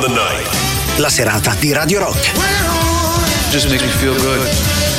on the night. la serata di Radio Rock. Just makes me feel good.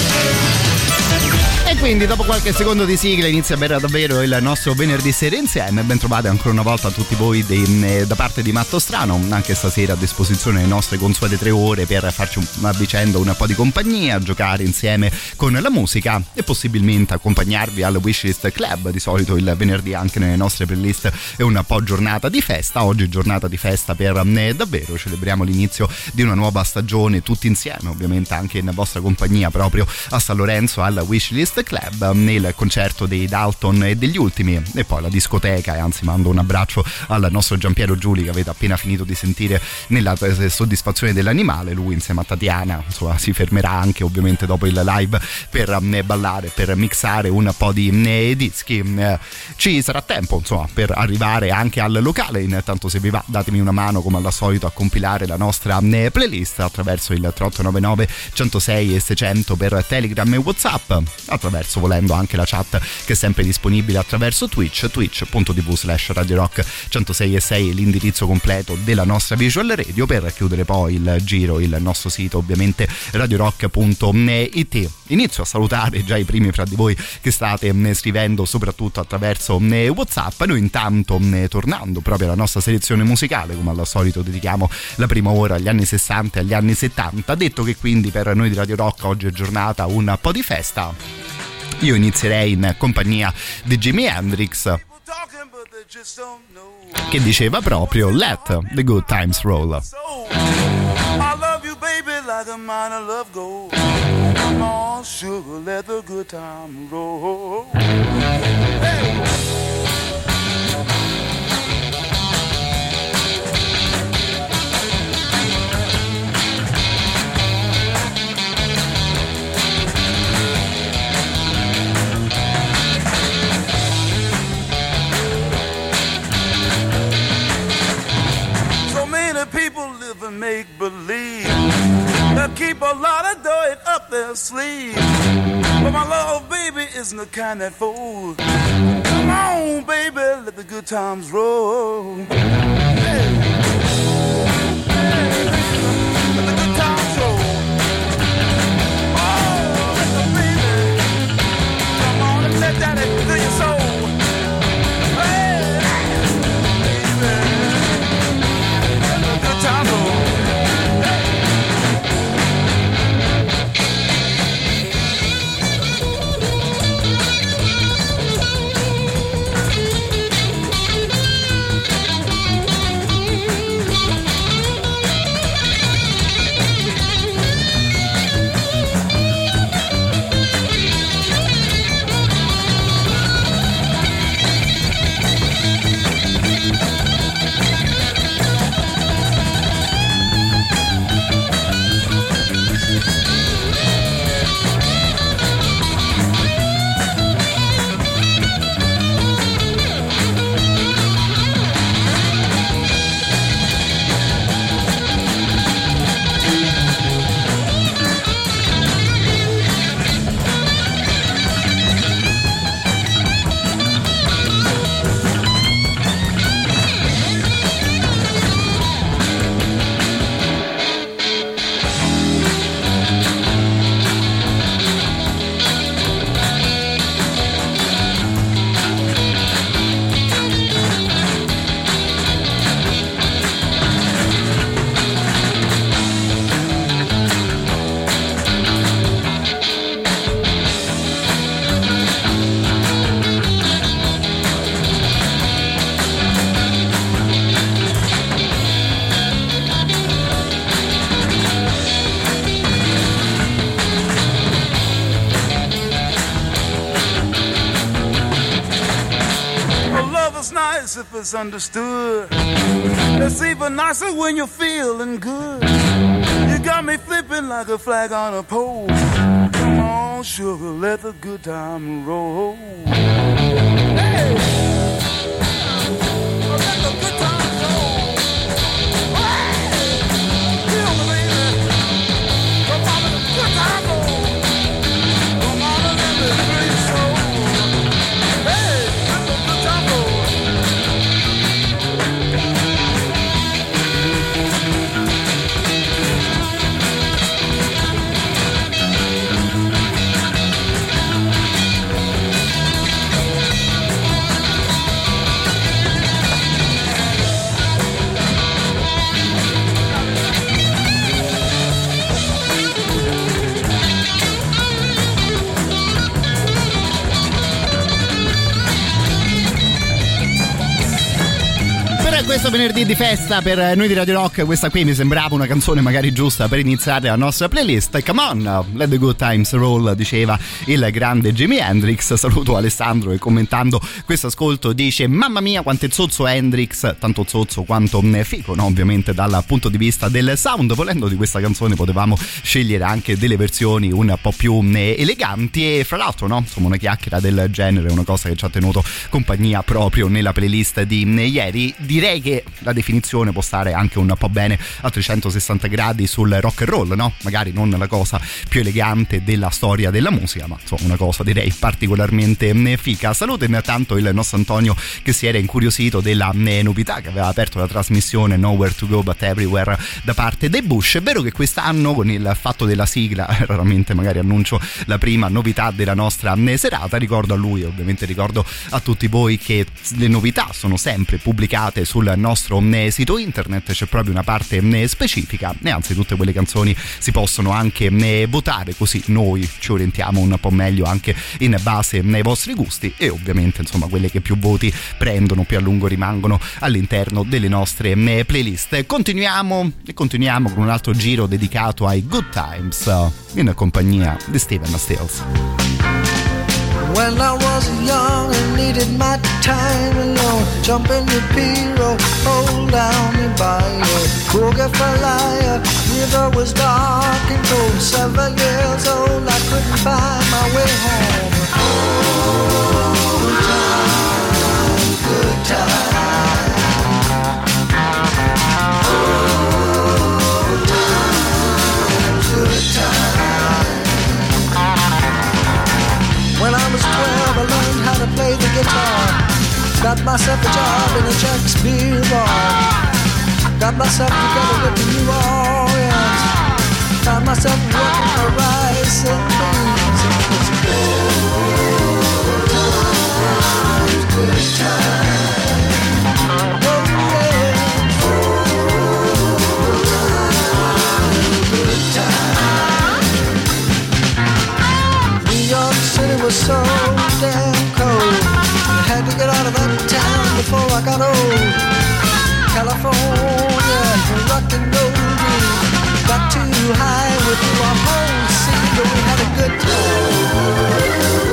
Quindi dopo qualche secondo di sigla inizia davvero il nostro venerdì sera insieme. Ben trovate ancora una volta a tutti voi dei, eh, da parte di Matto Strano, anche stasera a disposizione le nostre consuete tre ore per farci un, a vicenda un po' di compagnia, giocare insieme con la musica e possibilmente accompagnarvi al Wishlist Club. Di solito il venerdì anche nelle nostre playlist è un po' giornata di festa. Oggi giornata di festa per eh, davvero celebriamo l'inizio di una nuova stagione tutti insieme, ovviamente anche in vostra compagnia proprio a San Lorenzo al Wishlist Club nel concerto dei Dalton e degli ultimi e poi la discoteca e anzi mando un abbraccio al nostro Giampiero Giuli che avete appena finito di sentire nella soddisfazione dell'animale. Lui insieme a Tatiana insomma si fermerà anche ovviamente dopo il live per eh, ballare per mixare un po' di eh, dischi Eh, ci sarà tempo insomma per arrivare anche al locale. Intanto se vi va datemi una mano come al solito a compilare la nostra eh, playlist attraverso il 3899 106 e 600 per Telegram e Whatsapp attraverso volendo anche la chat che è sempre disponibile attraverso Twitch twitch.tv slash Radio Rock 106 e 6 l'indirizzo completo della nostra visual radio per chiudere poi il giro il nostro sito ovviamente radiorock.it inizio a salutare già i primi fra di voi che state mm, scrivendo soprattutto attraverso mm, Whatsapp. Noi intanto mm, tornando proprio alla nostra selezione musicale come al solito dedichiamo la prima ora agli anni 60 e agli anni 70 detto che quindi per noi di Radio Rock oggi è giornata un po' di festa io inizierei in compagnia di Jimi Hendrix che diceva proprio Let the good times roll. Like a mine of love gold. Come on, sugar, let the good time roll. So many people live and make believe. They keep a lot of dirt up their sleeve. But my love, baby, isn't the kind that fool. Come on, baby, let the good times roll. Hey, if it's even nicer when you're feeling good. You got me flipping like a flag on a pole. Come on, sugar, let the good time roll. Hey! Questo venerdì di festa per noi di Radio Rock, questa qui mi sembrava una canzone magari giusta per iniziare la nostra playlist. Come on, let the good times roll, diceva il grande Jimi Hendrix. Saluto Alessandro e commentando questo ascolto dice mamma mia quanto è zozzo Hendrix, tanto zozzo quanto fico, no? ovviamente dal punto di vista del sound. Volendo di questa canzone potevamo scegliere anche delle versioni un po' più eleganti e fra l'altro no? insomma una chiacchiera del genere è una cosa che ci ha tenuto compagnia proprio nella playlist di ieri. Direi che la definizione può stare anche un po' bene a 360 gradi sul rock and roll, no? Magari non la cosa più elegante della storia della musica, ma insomma una cosa direi particolarmente fica. Saluto intanto il nostro Antonio che si era incuriosito della novità che aveva aperto la trasmissione Nowhere to Go But Everywhere da parte dei Bush. È vero che quest'anno con il fatto della sigla, raramente magari annuncio la prima novità della nostra serata, ricordo a lui, ovviamente ricordo a tutti voi che le novità sono sempre pubblicate sul nostro sito internet, c'è proprio una parte specifica e anzi tutte quelle canzoni si possono anche votare così noi ci orientiamo un po' meglio anche in base ai vostri gusti e ovviamente insomma quelle che più voti prendono più a lungo rimangono all'interno delle nostre playlist. Continuiamo e continuiamo con un altro giro dedicato ai good times in compagnia di Steven Stills. When I was young and needed my time alone, jump in the pirogue, hold down the bayou, boogie for liar. River was dark and cold, seven years old, I couldn't find my way home. Good time, good time. Was 12, I learned how to play the guitar. Got myself a job in a beer bar. Got myself together with the New Orleans. Found myself working for rice and beans. It was good times, good times. Was so damn cold. I had to get out of that town before I got old. California, rock and roll. Got too high with a whole scene, but we had a good time.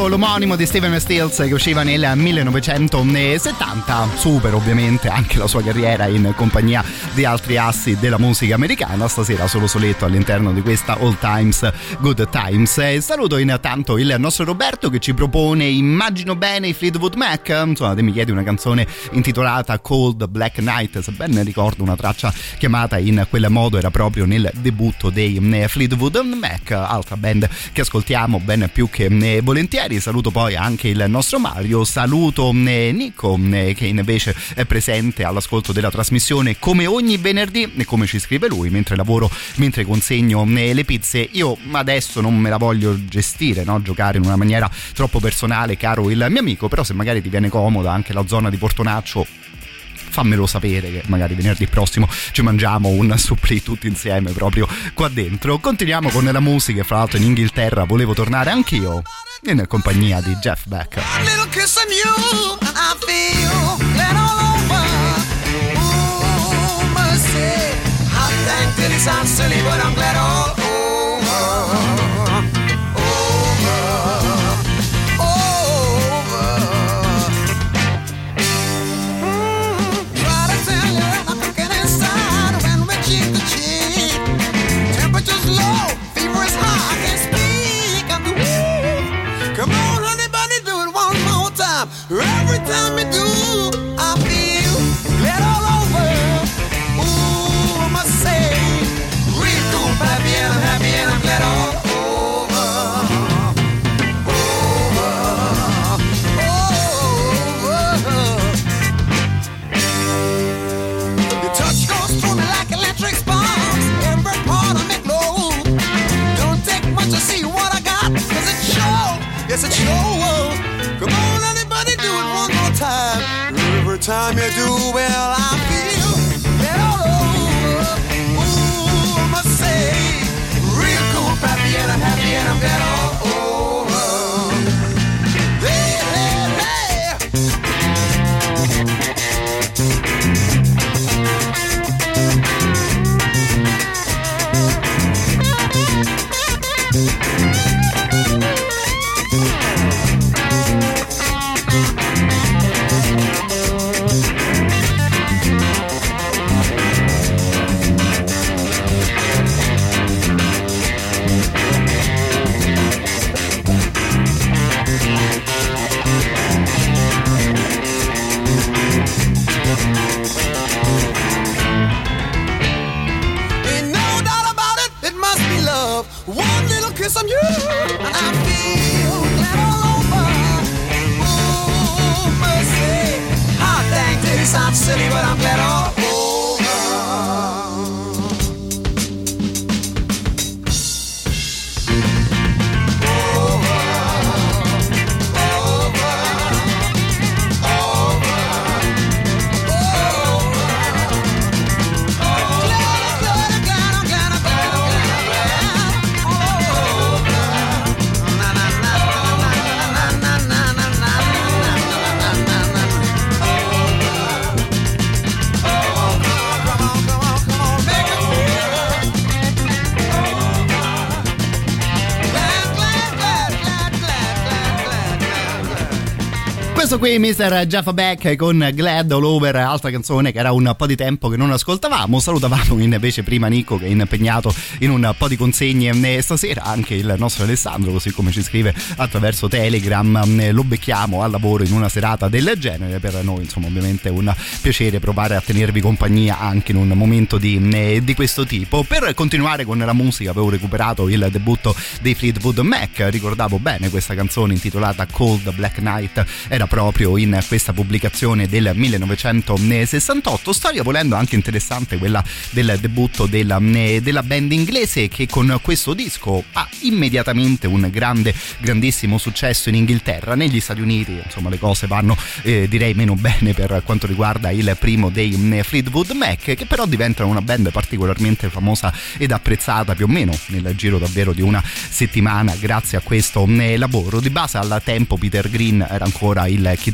Disco, l'omonimo di Steven Stills che usciva nel 1970, super ovviamente anche la sua carriera in compagnia di altri assi della musica americana, stasera solo soletto all'interno di questa All Times Good Times. Saluto intanto il nostro Roberto che ci propone Immagino bene i Fleetwood Mac, insomma te mi chiedi una canzone intitolata Cold Black Night, se ben ricordo una traccia chiamata in quel modo era proprio nel debutto dei mm, Fleetwood Mac, altra band che ascoltiamo ben più che mm, volentieri. Saluto poi anche il nostro Mario, saluto mm, Nico che invece è presente all'ascolto della trasmissione come ogni venerdì e come ci scrive lui mentre lavoro, mentre consegno le pizze. Io adesso non me la voglio gestire, no? giocare in una maniera troppo personale, caro il mio amico, però se magari ti viene comoda anche la zona di Portonaccio fammelo sapere che magari venerdì prossimo ci mangiamo un supplì tutti insieme proprio qua dentro. Continuiamo con la musica, fra l'altro in Inghilterra volevo tornare anch'io in compagnia di Jeff Beck. Sounds silly, but I'm glad all over. Time you do, time you do, well, I qui Mr. Jeff Beck con Glad All Over, altra canzone che era un po' di tempo che non ascoltavamo. Salutavamo invece prima Nico che è impegnato in un po' di consegne stasera, anche il nostro Alessandro, così come ci scrive attraverso Telegram, eh, lo becchiamo al lavoro in una serata del genere. Per noi, insomma, ovviamente è un piacere provare a tenervi compagnia anche in un momento di, eh, di questo tipo. Per continuare con la musica, avevo recuperato il debutto dei Fleetwood Mac. Ricordavo bene questa canzone intitolata Cold Black Night, era proprio in questa pubblicazione del 1968. Storia volendo anche interessante quella del debutto della, della band inglese che con questo disco ha immediatamente un grande, grandissimo successo in Inghilterra. Negli Stati Uniti, insomma, le cose vanno eh, direi meno bene per quanto riguarda il primo dei Fleetwood Mac, che però diventano una band particolarmente famosa ed apprezzata più o meno nel giro davvero di una settimana grazie a questo lavoro. Di base al tempo Peter Green era ancora il chitarrista,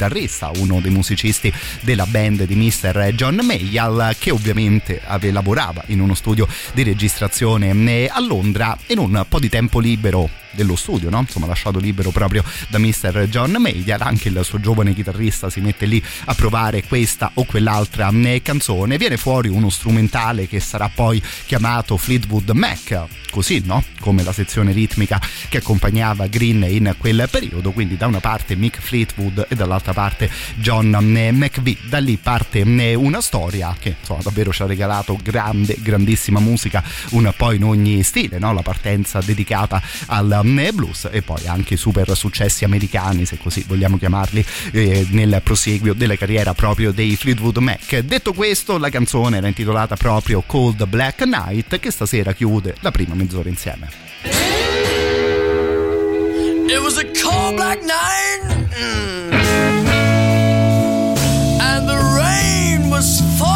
uno dei musicisti della band di Mr. John Mayall, che ovviamente lavorava in uno studio di registrazione a Londra in un po' di tempo libero dello studio, no? insomma lasciato libero proprio da Mr. John Mayer, anche il suo giovane chitarrista si mette lì a provare questa o quell'altra eh, canzone, viene fuori uno strumentale che sarà poi chiamato Fleetwood Mac, così no? come la sezione ritmica che accompagnava Green in quel periodo, quindi da una parte Mick Fleetwood e dall'altra parte John eh, McVie, da lì parte eh, una storia che insomma davvero ci ha regalato grande, grandissima musica, un po' in ogni stile, no? la partenza dedicata al blues e poi anche super successi americani, se così vogliamo chiamarli, eh, nel proseguio della carriera proprio dei Fleetwood Mac. Detto questo, la canzone era intitolata proprio Cold Black Night, che stasera chiude la prima mezz'ora insieme. It was a cold black night, mm. and the rain was falling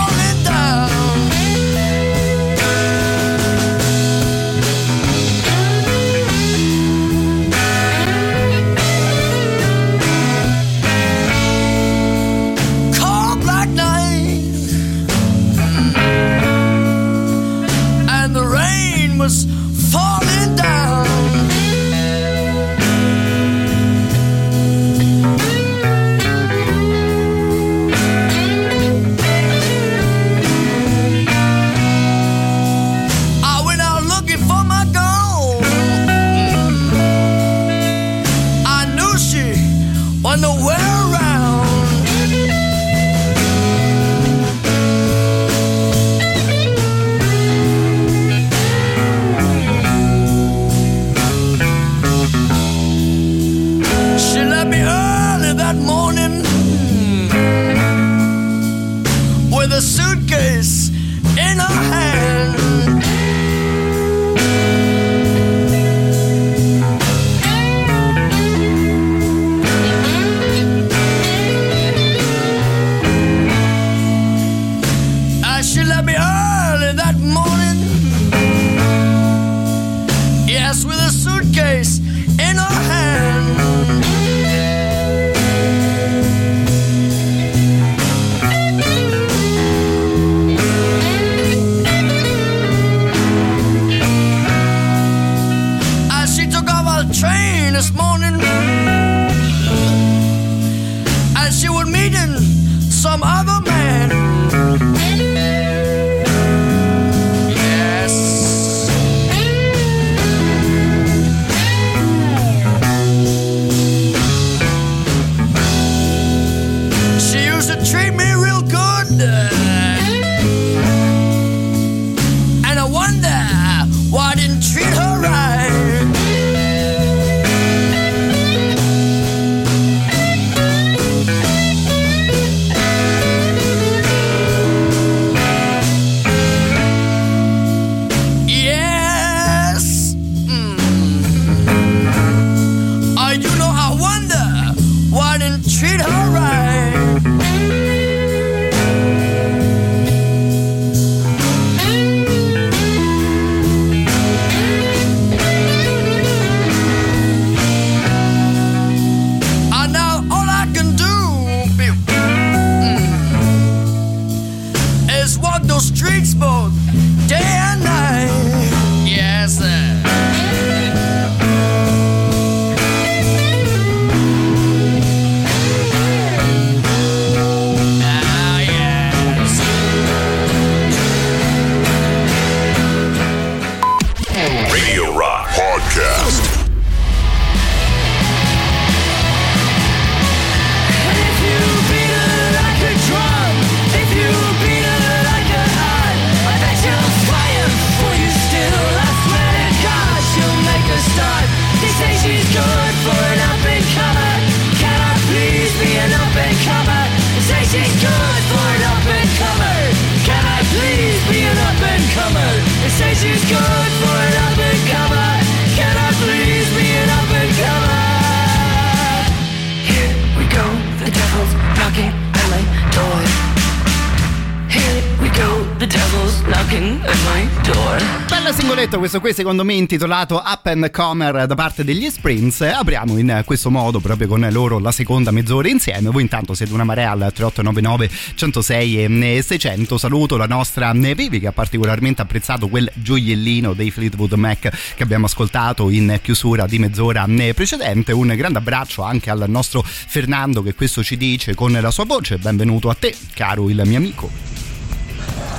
questo qui secondo me intitolato Up and Comer da parte degli Sprints. Apriamo in questo modo proprio con loro la seconda mezz'ora insieme. Voi intanto siete una marea al 3899 106 e 600. Saluto la nostra Vivi che ha particolarmente apprezzato quel gioiellino dei Fleetwood Mac che abbiamo ascoltato in chiusura di mezz'ora precedente. Un grande abbraccio anche al nostro Fernando che questo ci dice con la sua voce. Benvenuto a te, caro il mio amico.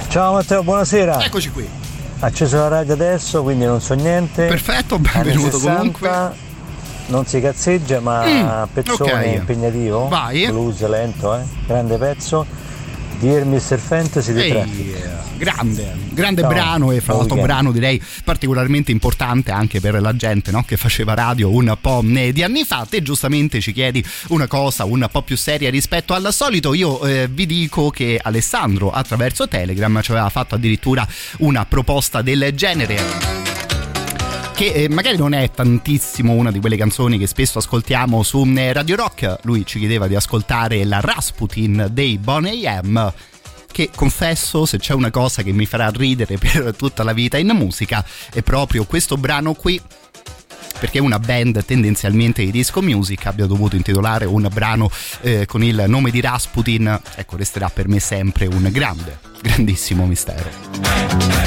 Ciao Matteo, buonasera. Eccoci qui acceso la radio adesso quindi non so niente perfetto benvenuto 60, comunque non si cazzeggia ma mm, pezzone okay. impegnativo vai blues lento eh? grande pezzo Dear Mr. Fantasy di Ehi, grande, grande no, brano e fra l'altro un brano direi particolarmente importante anche per la gente no? che faceva radio un po' di anni fa. Te giustamente ci chiedi una cosa un po' più seria rispetto al solito. Io eh, vi dico che Alessandro attraverso Telegram ci aveva fatto addirittura una proposta del genere che eh, magari non è tantissimo una di quelle canzoni che spesso ascoltiamo su eh, Radio Rock. Lui ci chiedeva di ascoltare la Rasputin dei Bon AM che confesso se c'è una cosa che mi farà ridere per tutta la vita in musica è proprio questo brano qui. Perché una band tendenzialmente di disco music abbia dovuto intitolare un brano eh, con il nome di Rasputin. Ecco resterà per me sempre un grande grandissimo mistero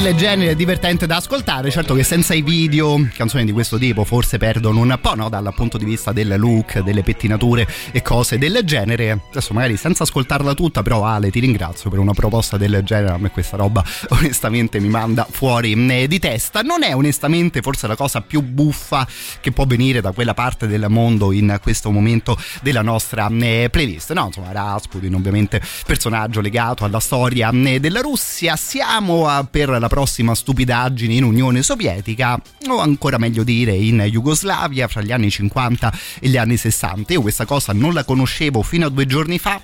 del genere divertente da ascoltare. Certo che senza i video, canzoni di questo tipo forse perdono un po', no? Dal punto di vista del look, delle pettinature e cose del genere. Adesso magari senza ascoltarla tutta, però Ale, ti ringrazio per una proposta del genere. A me questa roba onestamente mi manda fuori eh, di testa. Non è onestamente forse la cosa più buffa che può venire da quella parte del mondo in questo momento della nostra eh, playlist. No, insomma, Rasputin, ovviamente personaggio legato alla storia eh, della Russia. Siamo per per la prossima stupidaggine in Unione Sovietica o ancora meglio dire in Jugoslavia fra gli anni 50 e gli anni 60. Io questa cosa non la conoscevo fino a due giorni fa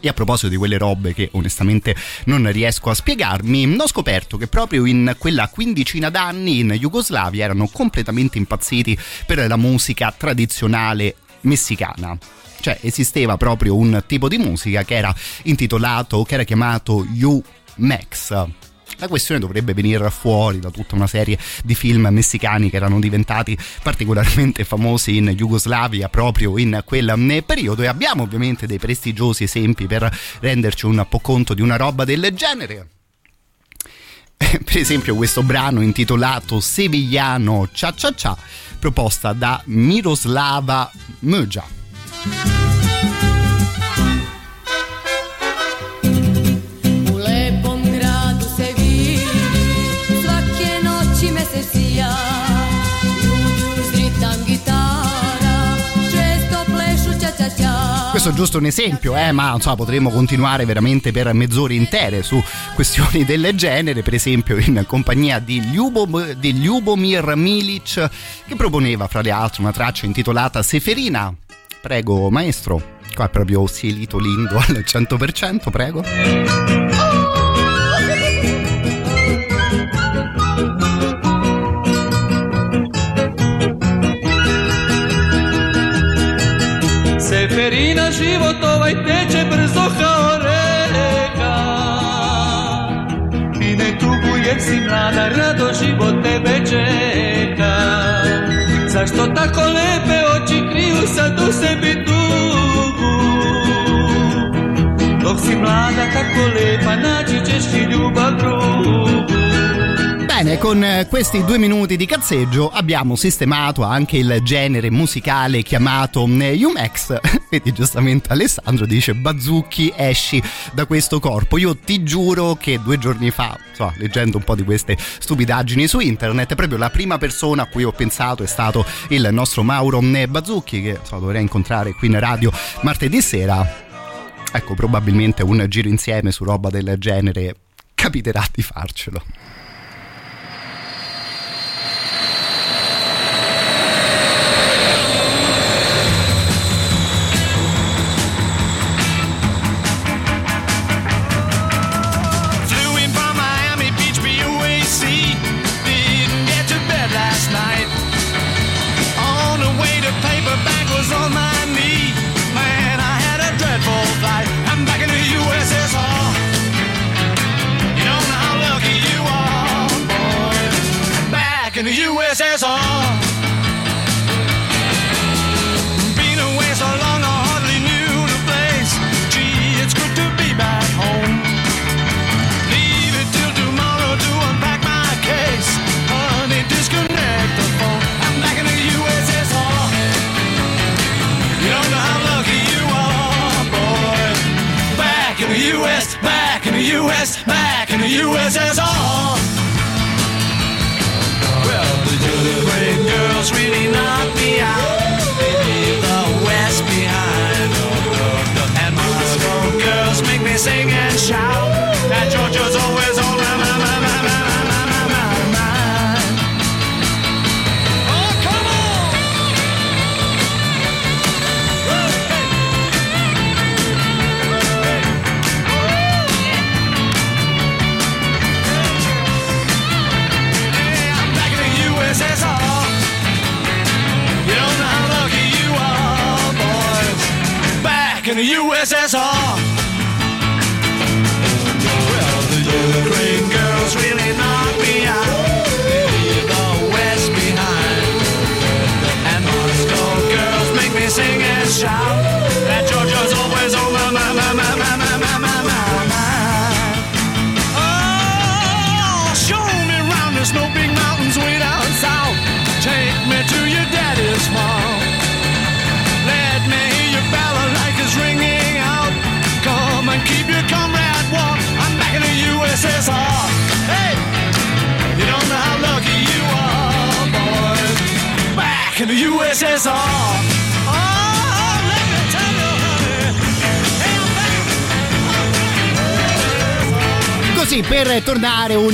e a proposito di quelle robe che onestamente non riesco a spiegarmi, ho scoperto che proprio in quella quindicina d'anni in Jugoslavia erano completamente impazziti per la musica tradizionale messicana. Cioè esisteva proprio un tipo di musica che era intitolato, che era chiamato U-Max la questione dovrebbe venire fuori da tutta una serie di film messicani che erano diventati particolarmente famosi in Jugoslavia proprio in quel periodo e abbiamo ovviamente dei prestigiosi esempi per renderci un po' conto di una roba del genere per esempio questo brano intitolato Sevigliano Cia Cia Cia proposta da Miroslava Møja. Questo è giusto un esempio, eh, ma insomma, potremmo continuare veramente per mezz'ore intere su questioni del genere, per esempio in compagnia di, Lyubom, di Lyubomir Milic che proponeva fra le altre una traccia intitolata Seferina. Prego maestro, qua è proprio Sielito Lindo al 100%, prego. Životova i teče brzo kao reka. I ne tugu jer si mlada, rado život tebe čeka. Zašto tako lepe oči kriju sad u sebi tugu? Dok si mlada tako lepa naći ćeš i ljubav drugu Bene, con eh, questi due minuti di cazzeggio abbiamo sistemato anche il genere musicale chiamato eh, Umex. Vedi giustamente Alessandro dice Bazzucchi esci da questo corpo. Io ti giuro che due giorni fa, so, leggendo un po' di queste stupidaggini su internet, proprio la prima persona a cui ho pensato è stato il nostro Mauro eh, Bazzucchi che so, dovrei incontrare qui in radio martedì sera. Ecco, probabilmente un giro insieme su roba del genere capiterà di farcelo.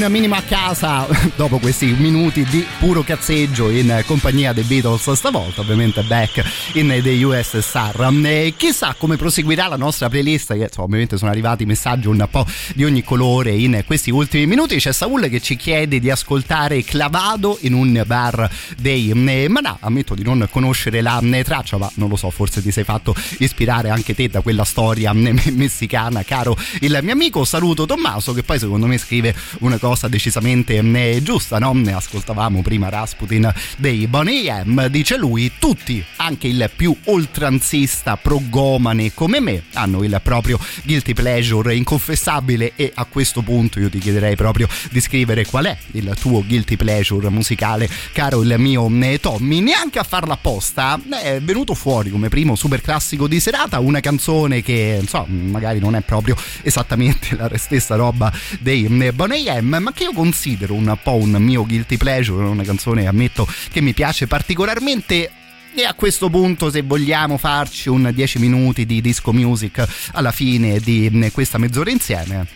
Minimo a casa dopo questi minuti di puro cazzeggio in compagnia dei Beatles stavolta, ovviamente back in the USSR. E chissà come proseguirà la nostra playlist, che ovviamente sono arrivati messaggi un po' di ogni colore in questi ultimi minuti. C'è Saul che ci chiede di ascoltare Clavado in un bar dei eh, Manà. Ammetto di non conoscere la eh, traccia, ma non lo so, forse ti sei fatto ispirare anche te da quella storia eh, messicana, caro il mio amico. Saluto Tommaso che poi secondo me scrive una cosa decisamente eh, giusta, no? Ne ascoltavamo prima Rasputin dei Bonnie M, dice lui, tutti, anche il più oltranzista progomane come me, hanno il proprio guilty pleasure inconfessabile e a questo punto io ti chiederei proprio di scrivere qual è il tuo guilty pleasure musicale, caro il mio eh, Tommy, neanche a farla apposta, è venuto fuori come primo super classico di serata, una canzone che insomma magari non è proprio esattamente la stessa roba dei eh, Bonnie M, ma che io considero un po' un mio guilty pleasure, una canzone ammetto che mi piace particolarmente e a questo punto, se vogliamo farci un 10 minuti di disco music alla fine di eh, questa mezz'ora insieme,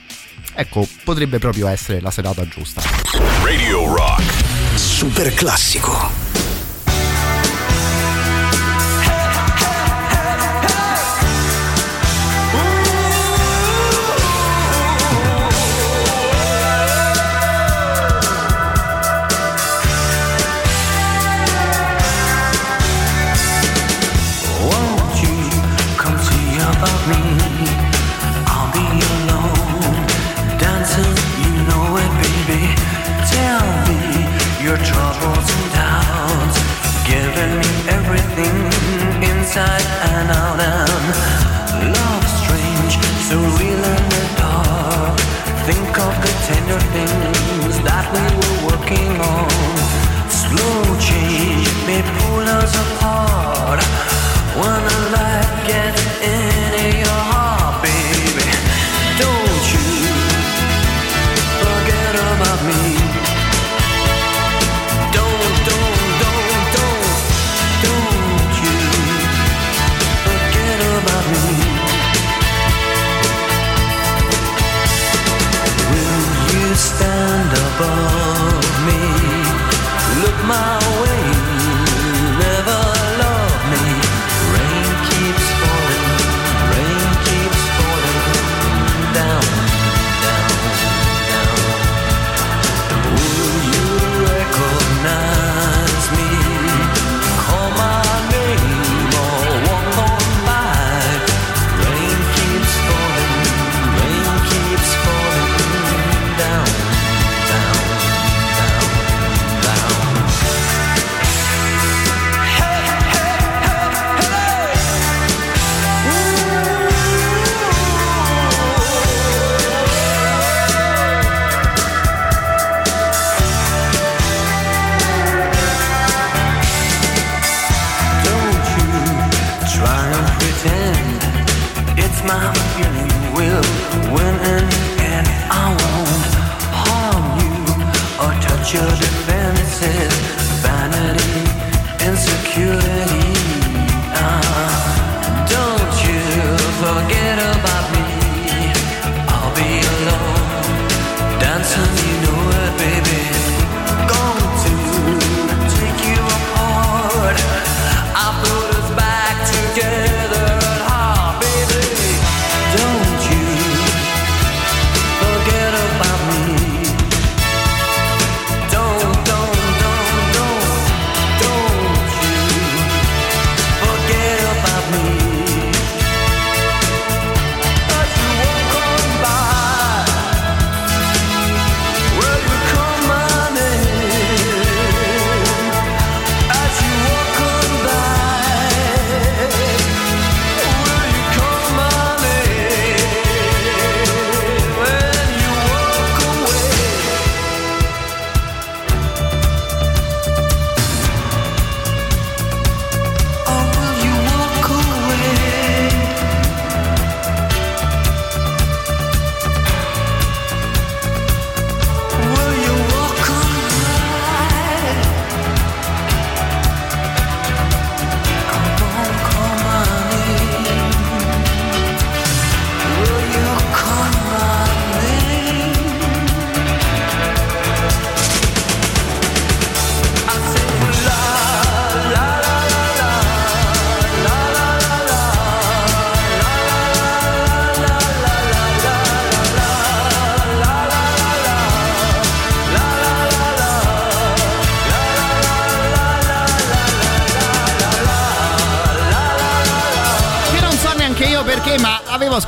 ecco, potrebbe proprio essere la serata giusta. Radio Rock. Super classico. wasn't when I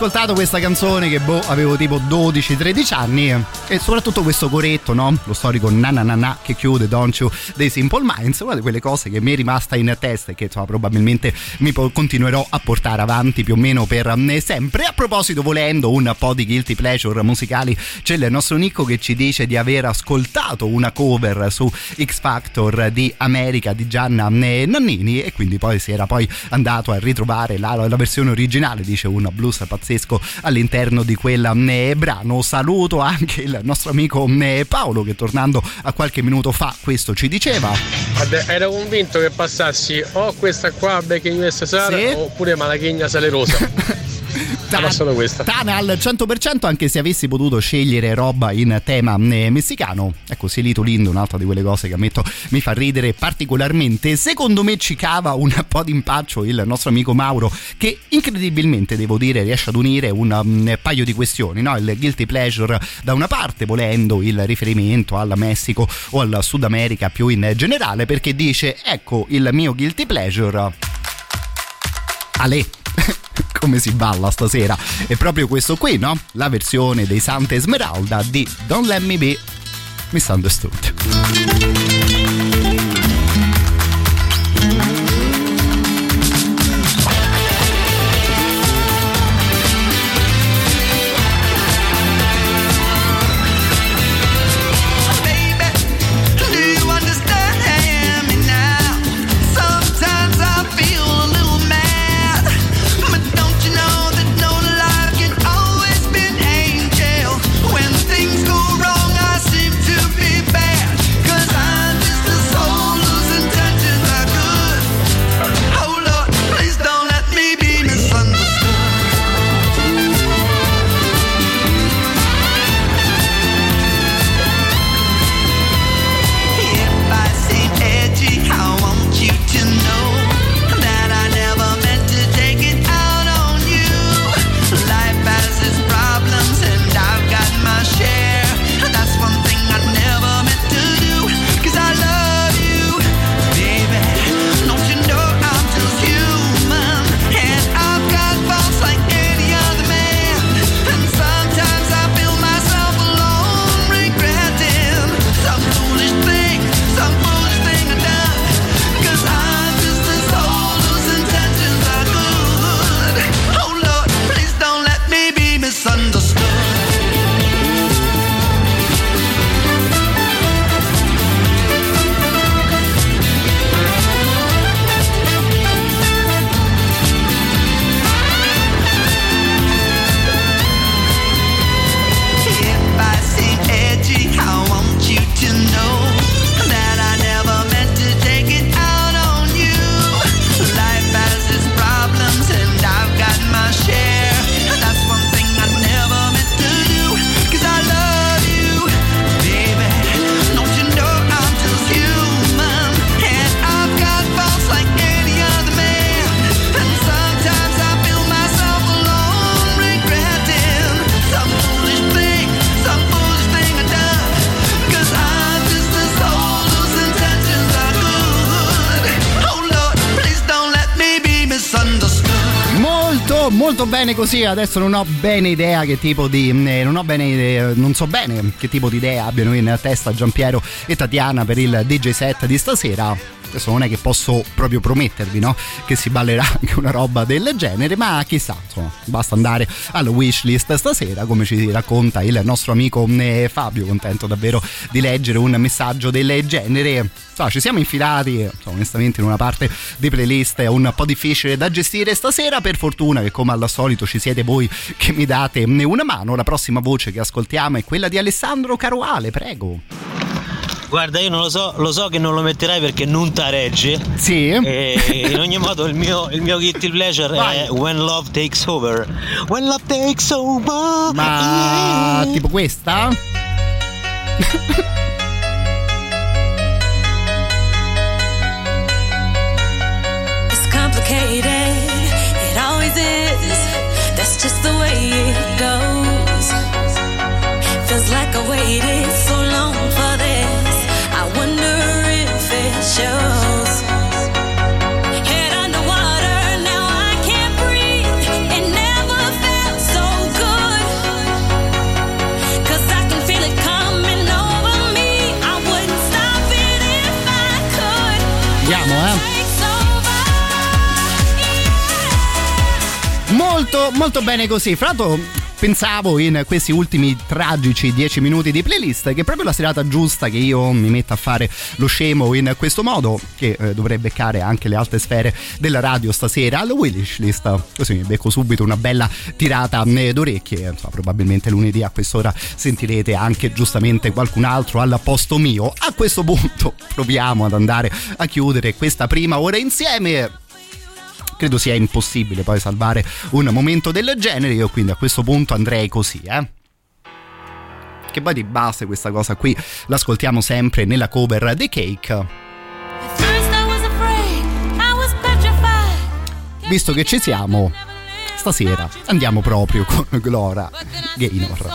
ascoltato questa canzone che boh, avevo tipo 12-13 anni e soprattutto questo coretto, no? Lo storico na na na na che chiude Don't You dei Simple Minds, una di quelle cose che mi è rimasta in testa e che insomma probabilmente mi continuerò a portare avanti più o meno per eh, sempre. A proposito, volendo un po' di guilty pleasure musicali, c'è il nostro Nico che ci dice di aver ascoltato una cover su X Factor di America di Gianna eh, Nannini e quindi poi si era poi andato a ritrovare la, la versione originale, dice un blues pazzesco all'interno di quel eh, brano. Saluto anche il nostro amico eh, Paolo che tornando a qualche minuto fa questo ci diceva. Guarda, ero convinto che passassi o questa qua Back in USSR Sì. oppure Malachigna Salerosa. Solo questa. Tana al 100% anche se avessi potuto scegliere roba in tema eh, messicano. Ecco, Silito Lindo, un'altra di quelle cose che ammetto mi fa ridere particolarmente. Secondo me ci cava un po' d'impaccio il nostro amico Mauro che incredibilmente, devo dire, riesce ad unire un mm, paio di questioni, no? Il guilty pleasure da una parte, volendo il riferimento al Messico o al Sud America più in generale, perché dice, ecco il mio guilty pleasure. Ale. Come si balla stasera? È proprio questo qui, no? La versione dei Santa Esmeralda di Don't Let Me Be Misunderstood. Bene così. Adesso non ho bene idea che tipo di. Eh, non ho bene idea, non so bene che tipo di idea abbiano in testa Giampiero e Tatiana per il DJ set di stasera adesso non è che posso proprio promettervi no? che si ballerà anche una roba del genere ma chissà insomma basta andare alla wishlist stasera come ci racconta il nostro amico eh, Fabio contento davvero di leggere un messaggio del genere insomma, ci siamo infilati insomma, onestamente in una parte di playlist un po' difficile da gestire stasera per fortuna che come al solito ci siete voi che mi date una mano la prossima voce che ascoltiamo è quella di Alessandro Caruale prego Guarda, io non lo so, lo so che non lo metterai perché non tareggi. Sì. E in ogni modo il mio, il mio guilty pleasure Vai. è When Love Takes Over. When Love Takes Over. Ma tipo questa? It's complicated, it always is. That's just the way it goes. Feels like I waited Molto, molto bene così. Fra l'altro, pensavo in questi ultimi tragici 10 minuti di playlist che proprio la serata giusta che io mi metta a fare lo scemo in questo modo, che eh, dovrebbe beccare anche le alte sfere della radio stasera alla wishlist. Così mi becco subito una bella tirata eh, d'orecchie. Insomma, probabilmente lunedì a quest'ora sentirete anche giustamente qualcun altro al posto mio. A questo punto proviamo ad andare a chiudere questa prima ora insieme credo sia impossibile poi salvare un momento del genere. Io quindi a questo punto andrei così, eh. Che poi di base questa cosa qui l'ascoltiamo sempre nella cover The Cake. Visto che ci siamo, stasera andiamo proprio con Glora Gaynor.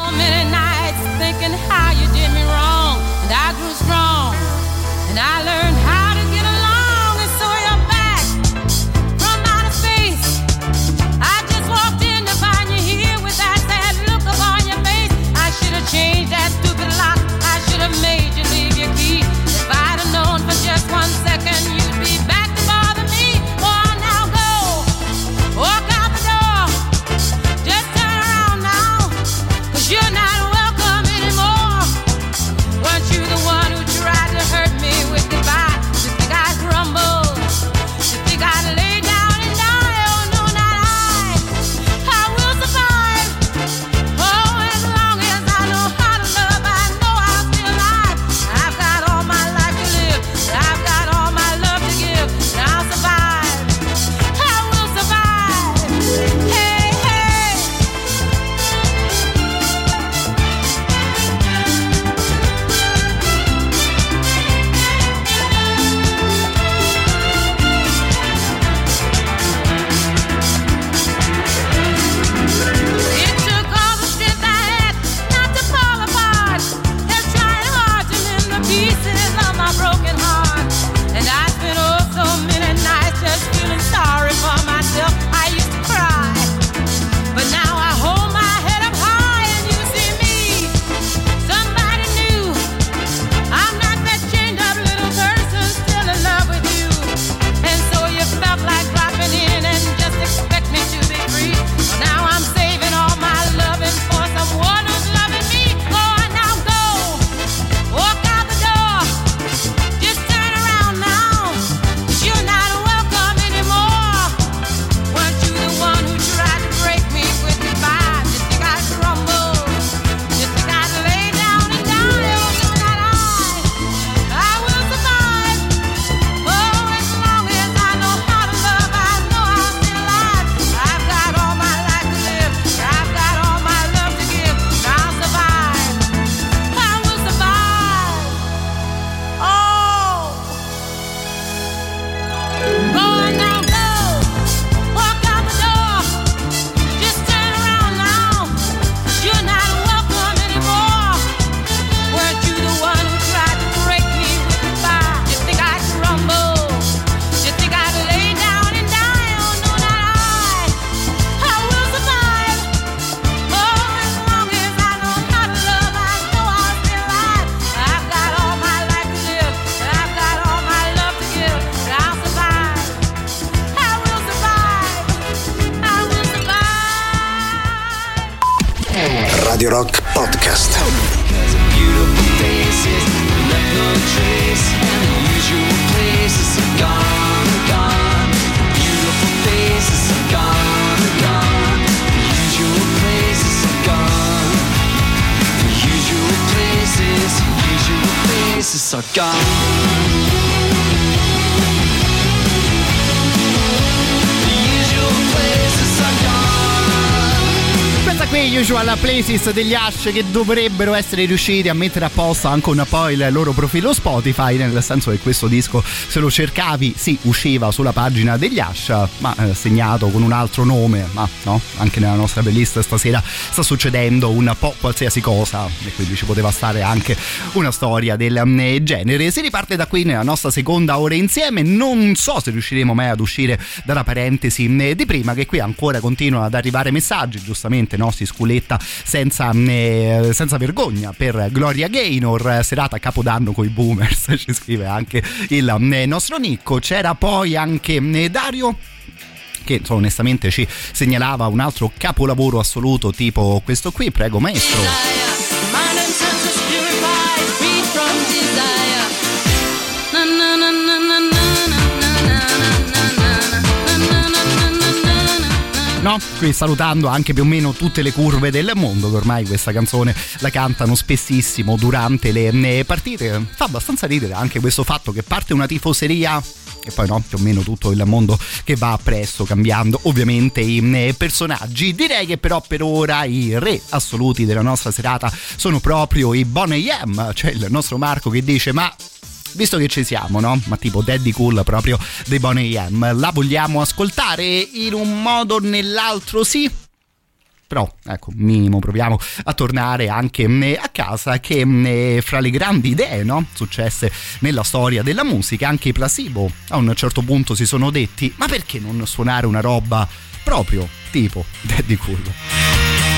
Are gone. Questa qui Usual Places degli Ash che dovrebbero essere riusciti a mettere a posto anche un po' il loro profilo Spotify, nel senso che questo disco se lo cercavi, sì, usciva sulla pagina degli Ash, ma eh, segnato con un altro nome, ma no, anche nella nostra playlist stasera sta succedendo un po' qualsiasi cosa e quindi ci poteva stare anche una storia del mm, genere. Si riparte da qui nella nostra seconda ora insieme, non so se riusciremo mai ad uscire dalla parentesi mm, di prima che qui ancora continuano ad arrivare messaggi, giustamente no, si sculetta senza, eh, senza vergogna per Gloria Gaynor, serata a capodanno con i boomers, ci scrive anche il eh, nostro Nicco. C'era poi anche eh, Dario che insomma, onestamente ci segnalava un altro capolavoro assoluto tipo questo qui, prego maestro. No, qui salutando anche più o meno tutte le curve del mondo, che ormai questa canzone la cantano spessissimo durante le partite. Fa abbastanza ridere anche questo fatto che parte una tifoseria e poi no, più o meno tutto il mondo che va appresso cambiando ovviamente i personaggi. Direi che però per ora i re assoluti della nostra serata sono proprio i Bonnie M, cioè il nostro Marco che dice ma visto che ci siamo, no? Ma tipo Daddy Cool proprio dei Bonnie M, la vogliamo ascoltare in un modo o nell'altro sì? Però, ecco, minimo proviamo a tornare anche mh, a casa che mh, fra le grandi idee, no? Successe nella storia della musica, anche i Placebo a un certo punto si sono detti ma perché non suonare una roba proprio tipo Daddy Cool?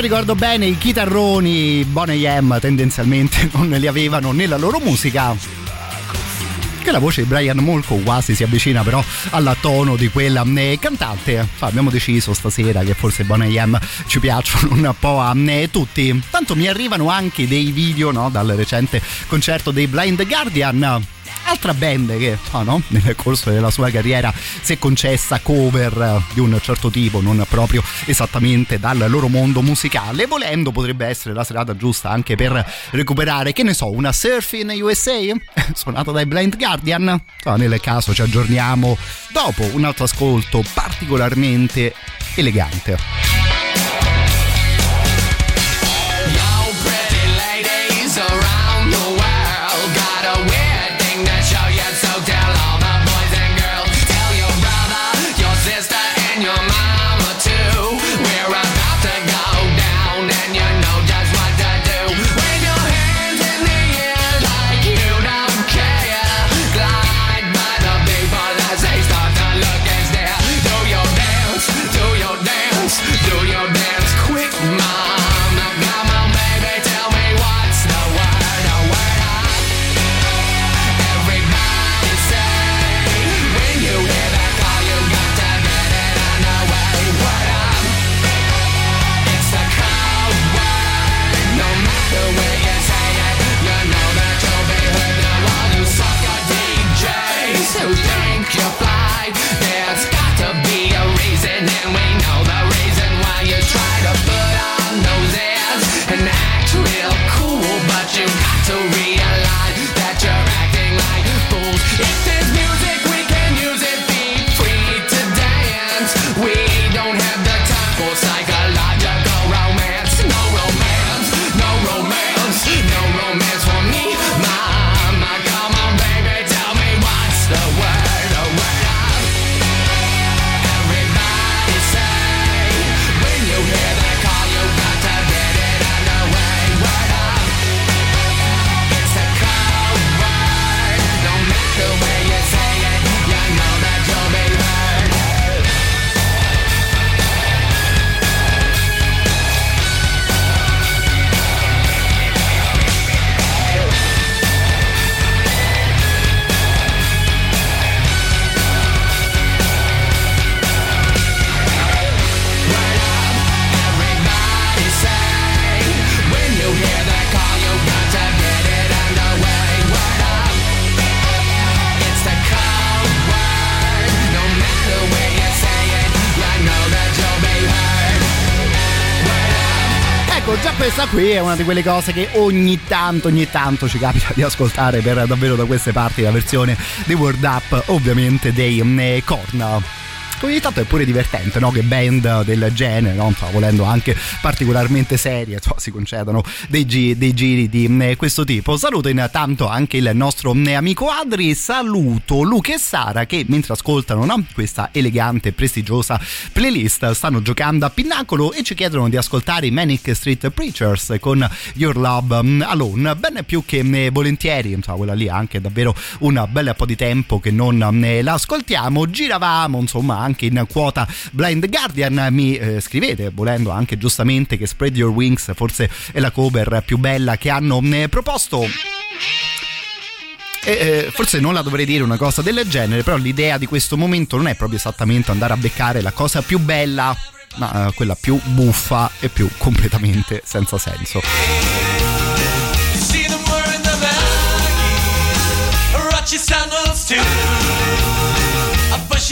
Poi ricordo bene, i chitarroni Bonnie M tendenzialmente non li avevano nella loro musica. che la voce di Brian Molko quasi si avvicina però al tono di quella eh, cantante. Abbiamo deciso stasera che forse Bonnie M ci piacciono un po' a eh, tutti. Tanto mi arrivano anche dei video no, dal recente concerto dei Blind Guardian altra band che oh no, nel corso della sua carriera si è concessa cover di un certo tipo, non proprio esattamente dal loro mondo musicale. Volendo potrebbe essere la serata giusta anche per recuperare, che ne so, una Surfing USA suonata dai Blind Guardian. Oh, nel caso ci aggiorniamo dopo un altro ascolto particolarmente elegante. Questa qui è una di quelle cose che ogni tanto, ogni tanto ci capita di ascoltare per davvero da queste parti la versione di World Up, ovviamente dei eh, Korn ogni tanto è pure divertente no? che band del genere, no? Insomma, volendo anche particolarmente serie, insomma, si concedono dei, gi- dei giri di eh, questo tipo. Saluto intanto anche il nostro eh, amico Adri, saluto Luca e Sara che mentre ascoltano no? questa elegante e prestigiosa playlist stanno giocando a Pinnacolo e ci chiedono di ascoltare i Manic Street Preachers con Your Love mm, Alone. Ben più che eh, volentieri, insomma, quella lì anche davvero un bel po' di tempo che non l'ascoltiamo. Giravamo insomma anche in quota Blind Guardian. Mi eh, scrivete, volendo anche giustamente, che Spread Your Wings forse è la cover più bella che hanno eh, proposto. E, eh, forse non la dovrei dire una cosa del genere, però l'idea di questo momento non è proprio esattamente andare a beccare la cosa più bella, ma eh, quella più buffa e più completamente senza senso. too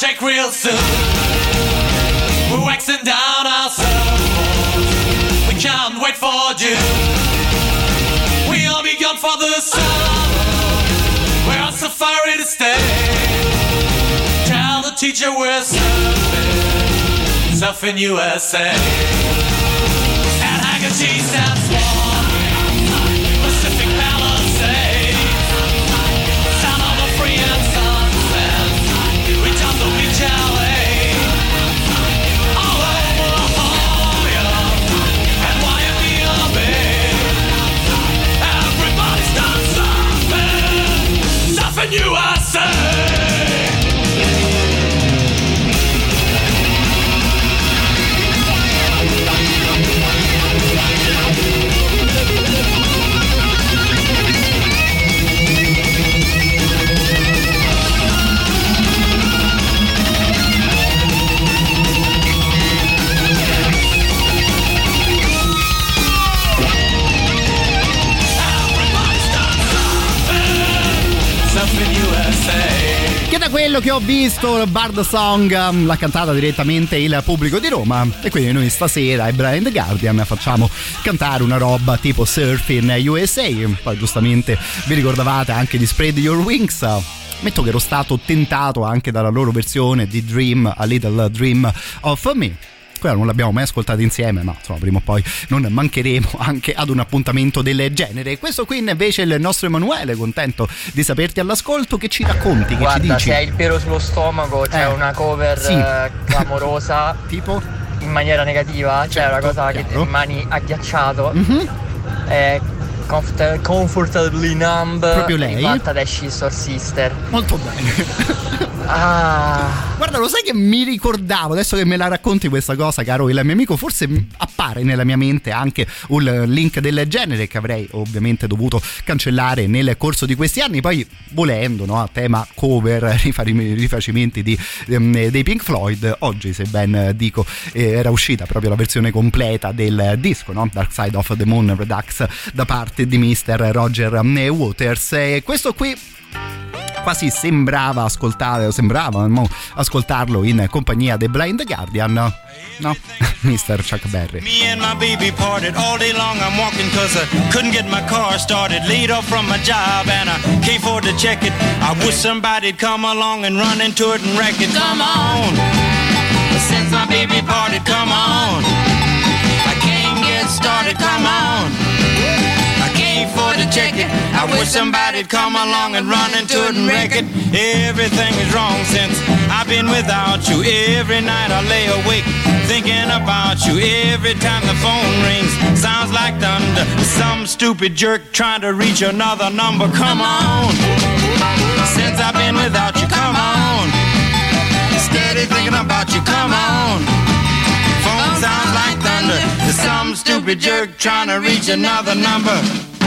take real soon. We're waxing down our surfboards. We can't wait for June. We all begun for the summer. We're on safari to stay. Tell the teacher we're surfing, surfing USA. At Haggerty, San you out. Quello che ho visto, Bard Song um, l'ha cantata direttamente il pubblico di Roma. E quindi noi stasera ai Blind Guardian facciamo cantare una roba tipo Surfing USA, poi giustamente vi ricordavate anche di Spread Your Wings. Ammetto che ero stato tentato anche dalla loro versione di Dream, A Little Dream of Me quella non l'abbiamo mai ascoltata insieme, ma insomma, prima o poi non mancheremo anche ad un appuntamento del genere. Questo qui invece è il nostro Emanuele, contento di saperti all'ascolto. Che ci racconti? Che Guarda, ci dici? se hai il pelo sullo stomaco, c'è Eh, una cover sì. eh, clamorosa. tipo? In maniera negativa, c'è una cosa che ti chiaro. rimani agghiacciato. Mhm. È comfort- comfortably numb. Proprio lei? Rifatta da Sister. Molto bene. Ah. Guarda, lo sai che mi ricordavo, adesso che me la racconti questa cosa, caro il mio amico, forse appare nella mia mente anche un link del genere che avrei ovviamente dovuto cancellare nel corso di questi anni, poi volendo, no, a tema cover, rifacimenti di, ehm, dei Pink Floyd, oggi se ben dico eh, era uscita proprio la versione completa del disco, no? Dark Side of the Moon Redux da parte di Mr. Roger Waters. E questo qui quasi sembrava ascoltare, sembrava mo, ascoltarlo in compagnia dei Blind Guardian. No, Mr. Chuck Berry. Me and my baby parted all day long. I'm walking cause I couldn't get my car started. Laid off from my job and I can't afford to check it. I wish somebody'd come along and run into it and wreck it. Come on. Since my baby parted, come on. I can't get started, come on. Afford to check it. I wish somebody'd come along and run into it and wreck it. Everything is wrong since I've been without you. Every night I lay awake thinking about you. Every time the phone rings, sounds like thunder. Some stupid jerk trying to reach another number. Come on. Since I've been without you, come on. Steady thinking about you, come on. Phone sounds like thunder. Some stupid jerk trying to reach another number.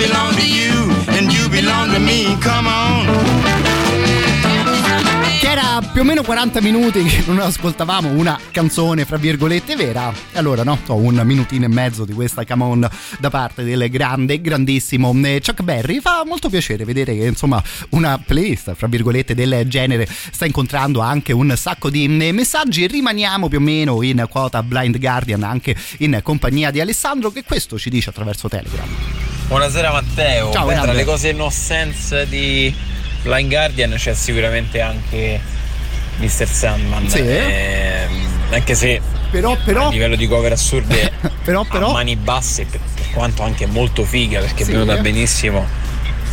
belong to you, and you belong to me. Come on. Che era più o meno 40 minuti che non ascoltavamo una canzone, fra virgolette, vera. E allora, no, ho un minutino e mezzo di questa come on da parte del grande, grandissimo eh, Chuck Berry. Fa molto piacere vedere che, insomma, una playlist, fra virgolette, del genere sta incontrando anche un sacco di eh, messaggi. Rimaniamo più o meno in quota Blind Guardian anche in compagnia di Alessandro, che questo ci dice attraverso Telegram. Buonasera Matteo, Ciao, Beh, tra le cose no sense di Blind Guardian c'è sicuramente anche Mr. Sandman, Sì. Ehm, anche se Però, però, a livello di cover assurde però, però, mani basse, per, per quanto anche molto figa perché Sì. è venuta benissimo,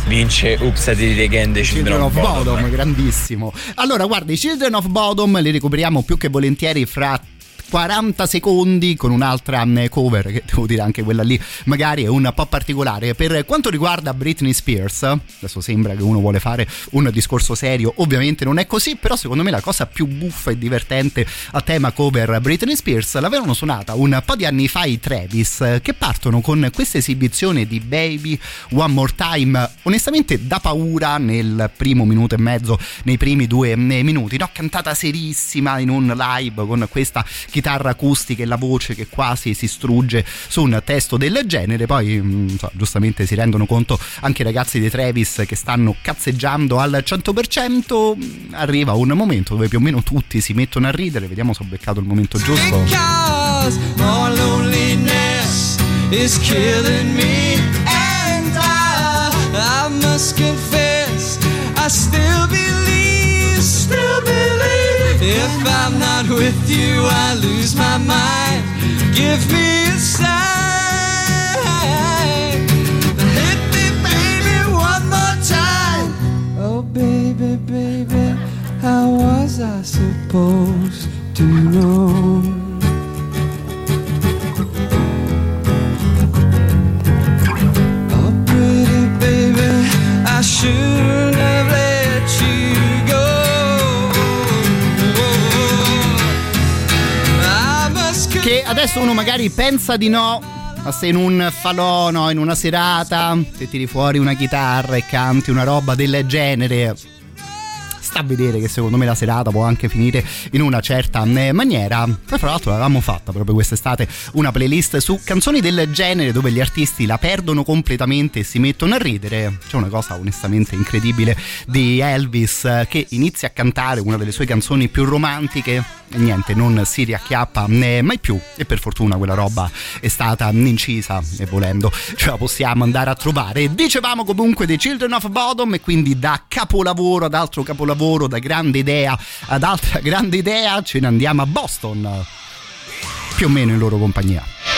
vince Did It Again dei Children of Bodom, grandissimo. Allora, guarda, i Children of Bodom li recuperiamo più che volentieri fra 40 secondi con un'altra eh, cover che devo dire anche quella lì magari è un po' particolare per quanto riguarda Britney Spears adesso sembra che uno vuole fare un discorso serio ovviamente non è così però secondo me la cosa più buffa e divertente a tema cover Britney Spears l'avevano suonata un po' di anni fa i Travis che partono con questa esibizione di Baby One More Time onestamente da paura nel primo minuto e mezzo nei primi due eh, minuti no? cantata serissima in un live con questa chitarra acustica e la voce che quasi si strugge su un testo del genere poi mm, so, giustamente si rendono conto anche i ragazzi dei Travis che stanno cazzeggiando al 100% mm, arriva un momento dove più o meno tutti si mettono a ridere vediamo se ho beccato il momento giusto is killing me, and I, I must confess, I still. If I'm not with you, I lose my mind. Give me a sign. Hit me, baby, one more time. Oh, baby, baby, how was I supposed to know? Oh, pretty Adesso uno magari pensa di no, ma se in un falò, no, in una serata, ti tiri fuori una chitarra e canti una roba del genere, sta a vedere che secondo me la serata può anche finire in una certa eh, maniera. Poi, fra l'altro, l'avevamo fatta proprio quest'estate una playlist su canzoni del genere dove gli artisti la perdono completamente e si mettono a ridere. C'è una cosa onestamente incredibile di Elvis eh, che inizia a cantare una delle sue canzoni più romantiche e niente, non si riacchiappa né mai più e per fortuna quella roba è stata incisa e volendo ce la possiamo andare a trovare. Dicevamo comunque dei Children of Bodom e quindi da capolavoro ad altro capolavoro, da grande idea ad altra grande idea ce ne andiamo a Boston, più o meno in loro compagnia.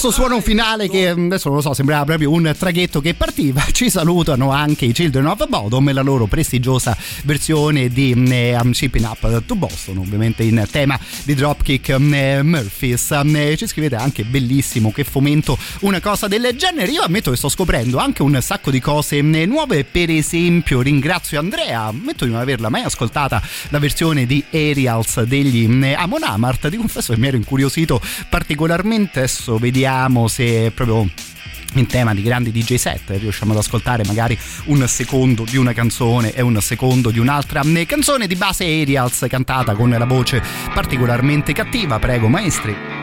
Questo suono finale che adesso non lo so, sembrava proprio un traghetto che partiva, ci salutano anche i Children of Bodom e la loro prestigiosa versione di eh, I'm Shipping Up to Boston, ovviamente in tema di Dropkick eh, Murphys. Eh, ci scrivete anche bellissimo che fomento una cosa del genere. Io ammetto che sto scoprendo anche un sacco di cose nuove, per esempio ringrazio Andrea, ammetto di non averla mai ascoltata la versione di Aerials degli Amon Amart, ti confesso che mi ero incuriosito particolarmente, adesso vediamo se proprio in tema di grandi DJ set riusciamo ad ascoltare magari un secondo di una canzone e un secondo di un'altra. Eh, canzone di base Aerials cantata con la voce particolarmente cattiva prego maestri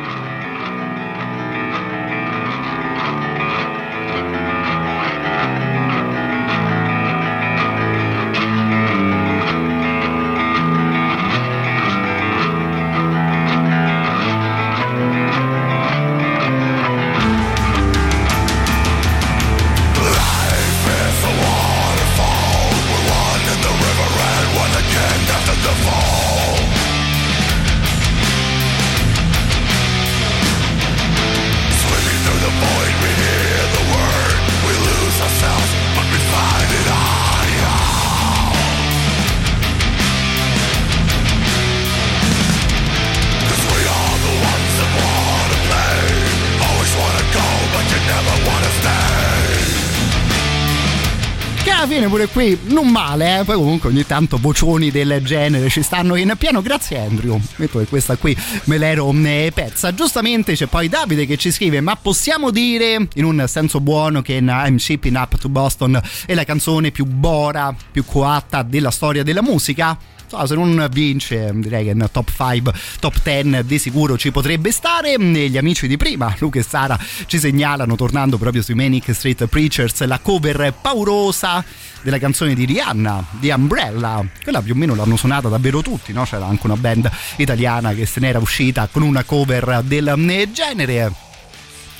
fine pure qui non male, eh? poi comunque ogni tanto vocioni del genere ci stanno in piano. Grazie Andrew, metto che questa qui me l'ero eh, persa. Giustamente c'è poi Davide che ci scrive, ma possiamo dire in un senso buono che I'm Shipping Up to Boston è la canzone più bora, più coatta della storia della musica? Se non vince, direi che in top 5, top 10 di sicuro ci potrebbe stare. E gli amici di prima, Luca e Sara, ci segnalano, tornando proprio sui Manic Street Preachers, la cover paurosa della canzone di Rihanna, di Umbrella. Quella più o meno l'hanno suonata davvero tutti, no? C'era anche una band italiana che se n'era uscita con una cover del genere.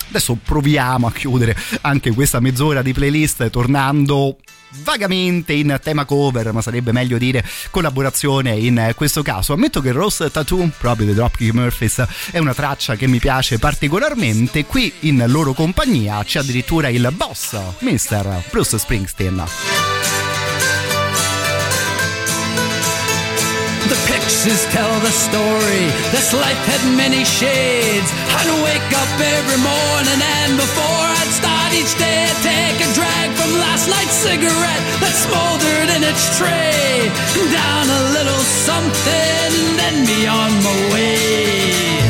Adesso proviamo a chiudere anche questa mezz'ora di playlist tornando vagamente in tema cover, ma sarebbe meglio dire collaborazione in questo caso. Ammetto che Rose Tattoo, proprio dei Dropkick Murphys, è una traccia che mi piace particolarmente. Qui in loro compagnia c'è addirittura il boss, Mr. Bruce Springsteen. The pictures tell the story. This life had many shades. I'd wake up every morning and before I'd start each day, I'd take a drag from last night's cigarette that smoldered in its tray. Down a little something, then be on my way.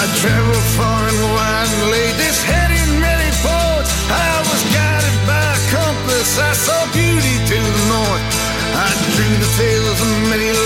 I traveled far and wide and laid this head in many ports. I was guided by a compass. I saw beauty to the north. I drew the tales of many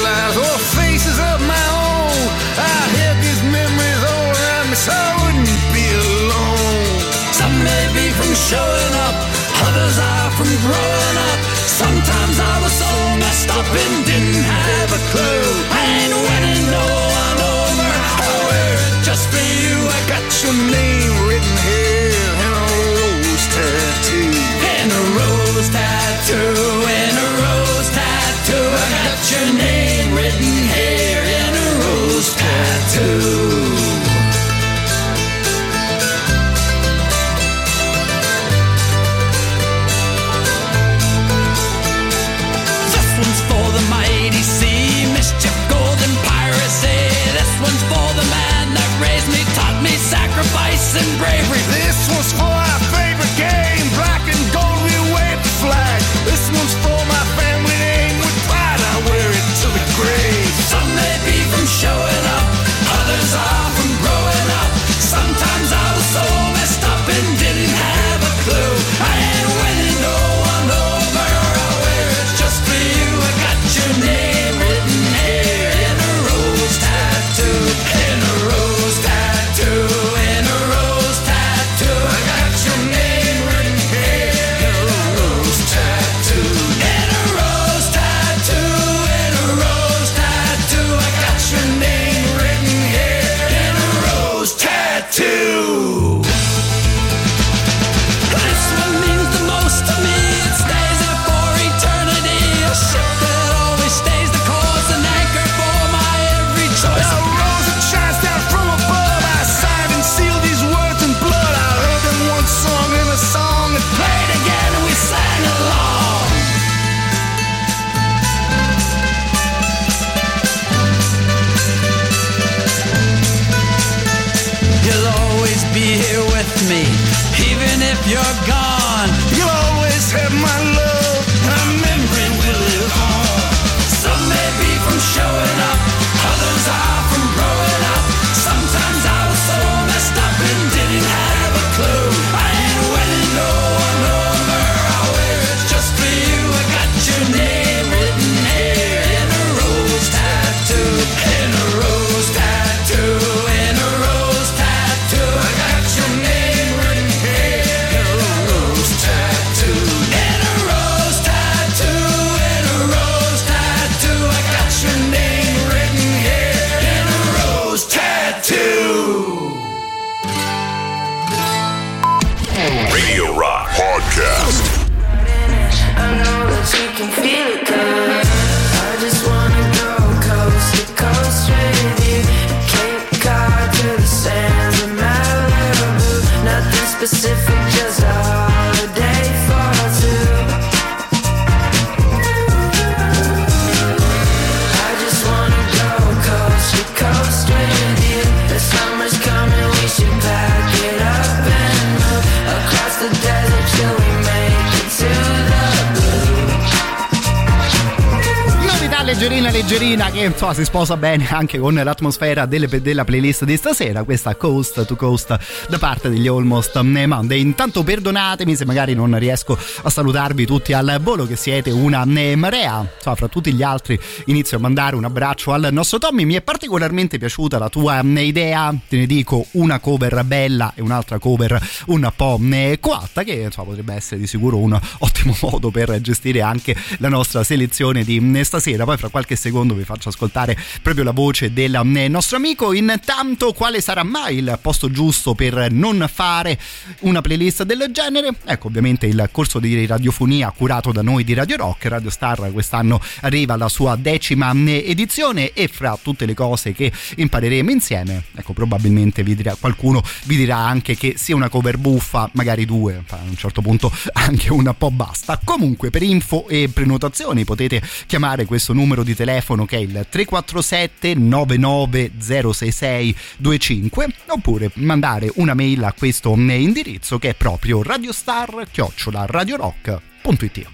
signorina che insomma si sposa bene anche con l'atmosfera delle- della playlist di stasera, questa Coast to Coast da parte degli Almost Monday. Intanto perdonatemi se magari non riesco a salutarvi tutti al volo, che siete una marea. Insomma, fra tutti gli altri inizio a mandare un abbraccio al nostro Tommy. Mi è particolarmente piaciuta la tua idea, te ne dico una cover bella e un'altra cover un po' coatta, che insomma, potrebbe essere di sicuro un ottimo modo per gestire anche la nostra selezione di stasera. Poi fra qualche secondo vi faccio ascoltare proprio la voce del eh, nostro amico. Intanto, quale sarà mai il posto giusto per non fare una playlist del genere? Ecco, ovviamente il corso di radiofonia curato da noi di Radio Rock. Radio Star quest'anno arriva alla sua decima eh, edizione e fra tutte le cose che impareremo insieme, ecco, probabilmente vi dirà, qualcuno vi dirà anche che sia una cover buffa, magari due, a un certo punto anche una po' basta. Comunque, per info e prenotazioni potete chiamare questo numero di telefono che è il 347 99066 25 oppure mandare una mail a questo indirizzo che è proprio radiostar chiocciola radiorock.it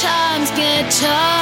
times get tough,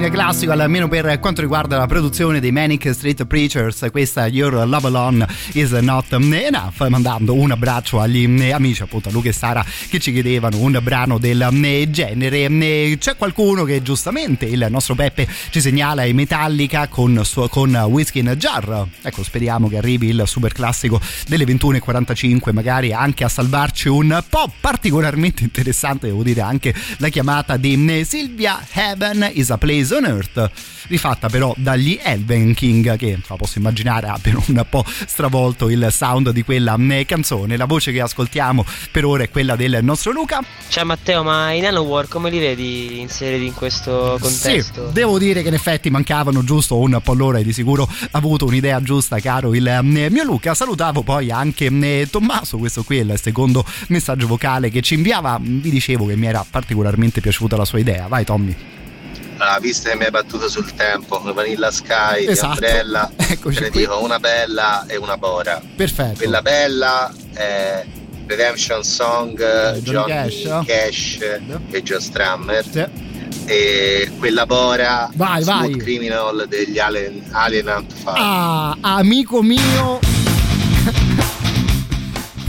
alone Classico, almeno per quanto riguarda la produzione dei Manic Street Preachers. Questa Your Love Alone is Not Enough. Mandando un abbraccio agli amici, appunto a Luca e Sara, che ci chiedevano un brano del genere. C'è qualcuno che giustamente il nostro Peppe ci segnala i Metallica con, con Whiskey in Jar. Ecco, speriamo che arrivi il super classico delle 21.45, magari anche a salvarci un po' particolarmente interessante, devo dire, anche la chiamata di Silvia Heaven is a Place on Earth, rifatta però dagli Elven King, che posso immaginare abbiano un po' stravolto il sound di quella canzone. La voce che ascoltiamo per ora è quella del nostro Luca. Ciao Matteo, ma i Nanowar come li vedi inseriti in questo contesto? Sì, devo dire che in effetti mancavano giusto un po' loro, hai di sicuro avuto un'idea giusta, caro il mio Luca. Salutavo poi anche Tommaso, questo qui è il secondo messaggio vocale che ci inviava. Vi dicevo che mi era particolarmente piaciuta la sua idea. Vai Tommy. Ah, vista che mi hai battuto sul tempo, Vanilla Sky, Esatto. Umbrella, Eccoci te dico una bella e una bora. Perfetto. Quella bella è Redemption Song eh, Johnny Cash. Cash, e Joe Strammer. E quella bora Vai, vai. Criminal degli Alien, Alien Ant Farm. Ah, amico mio.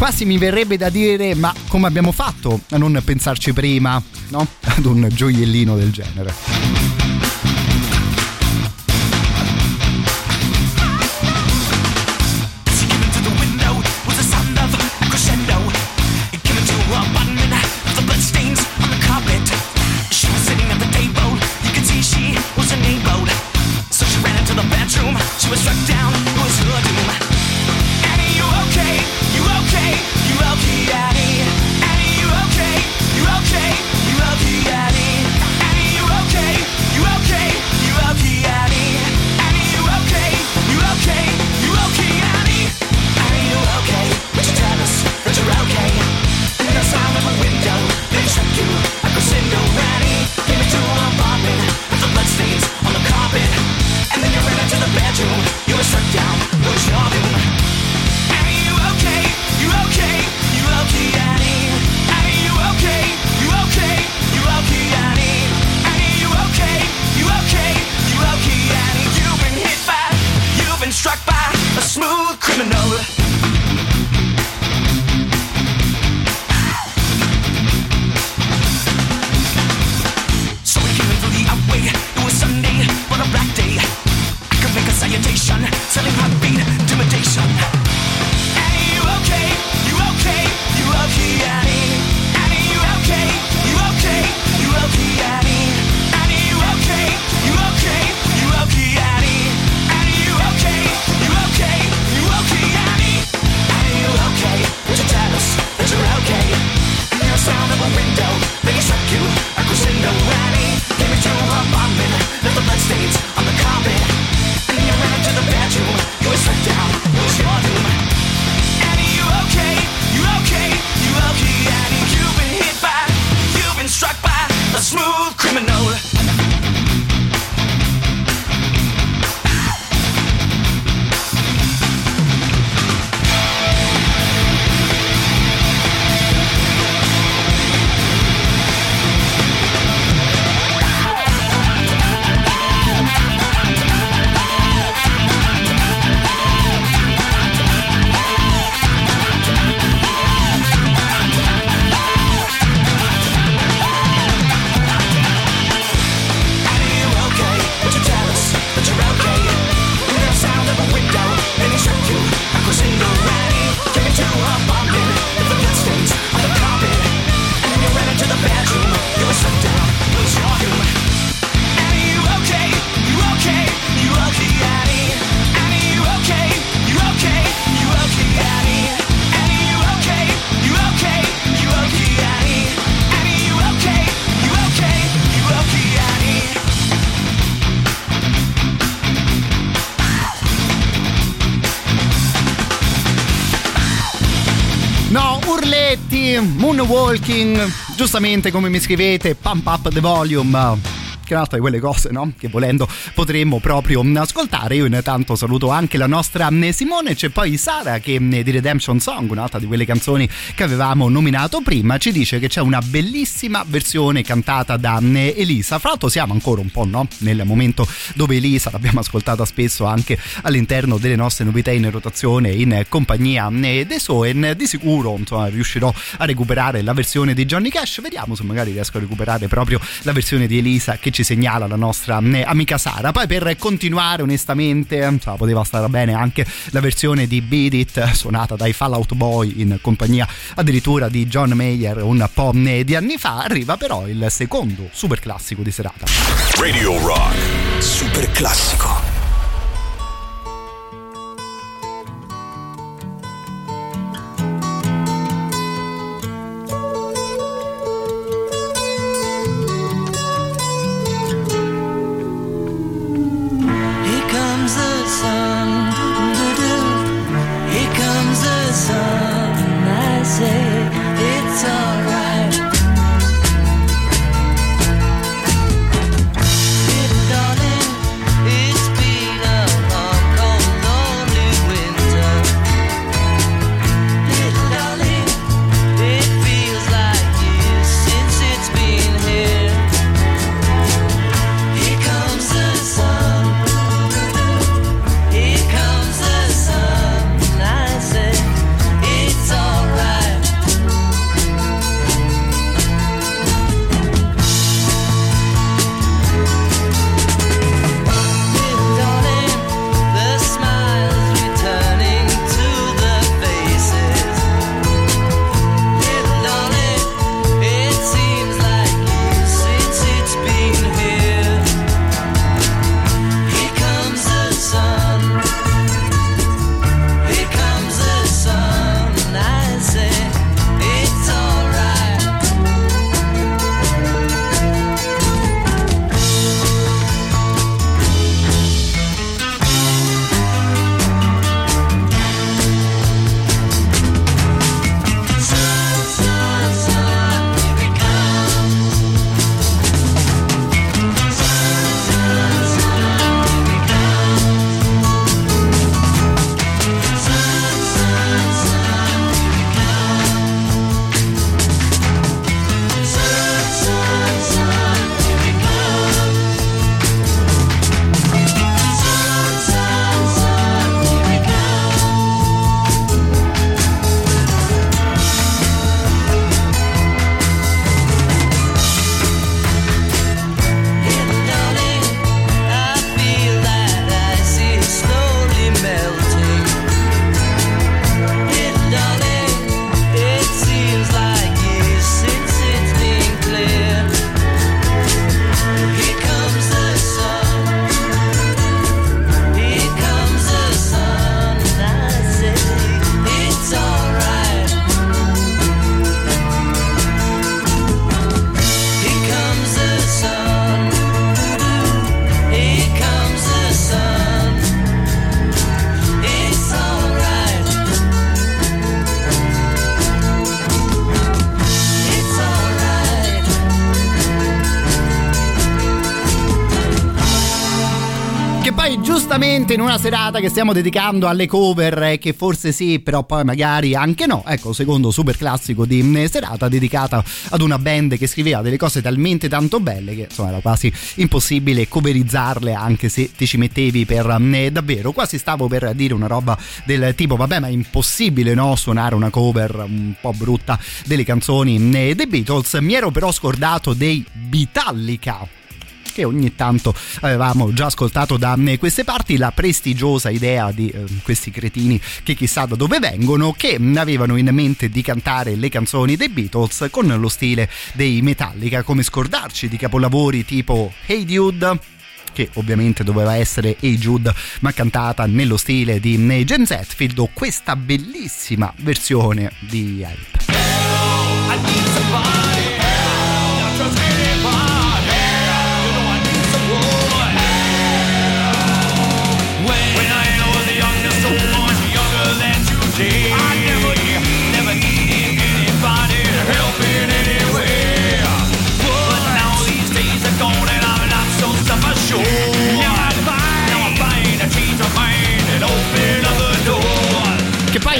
Quasi mi verrebbe da dire, ma come abbiamo fatto a non pensarci prima, no? Ad un gioiellino del genere. Urletti, moonwalking, giustamente come mi scrivete, pump up the volume. Che un'altra di quelle cose, no? Che volendo potremmo proprio mm, ascoltare. Io intanto saluto anche la nostra mm, Simone, c'è poi Sara che mm, di Redemption Song, un'altra di quelle canzoni che avevamo nominato prima, ci dice che c'è una bellissima versione cantata da Elisa. Fra l'altro siamo ancora un po' no? nel momento dove Elisa l'abbiamo ascoltata spesso anche all'interno delle nostre novità in rotazione in compagnia dei Soen. Di sicuro insomma, riuscirò a recuperare la versione di Johnny Cash. Vediamo se magari riesco a recuperare proprio la versione di Elisa che ci segnala la nostra amica Sara. Poi per continuare onestamente, insomma, poteva stare bene anche la versione di Beat It suonata dai Fallout Boy in compagnia addirittura di John Mayer un po' di anni fa. Arriva però il secondo super classico di serata. Radio Rock. Super classico. Che stiamo dedicando alle cover, eh, che forse sì, però poi magari anche no, ecco, secondo super classico di mm, serata dedicata ad una band che scriveva delle cose talmente tanto belle che insomma era quasi impossibile coverizzarle anche se ti ci mettevi per mm, davvero. Quasi stavo per dire una roba del tipo, vabbè, ma è impossibile no suonare una cover un po' brutta delle canzoni mm, dei Beatles. Mi ero però scordato dei Metallica che ogni tanto avevamo già ascoltato da queste parti la prestigiosa idea di eh, questi cretini che chissà da dove vengono che avevano in mente di cantare le canzoni dei Beatles con lo stile dei Metallica come scordarci di capolavori tipo Hey Dude che ovviamente doveva essere Hey Jude ma cantata nello stile di James Hetfield o questa bellissima versione di Help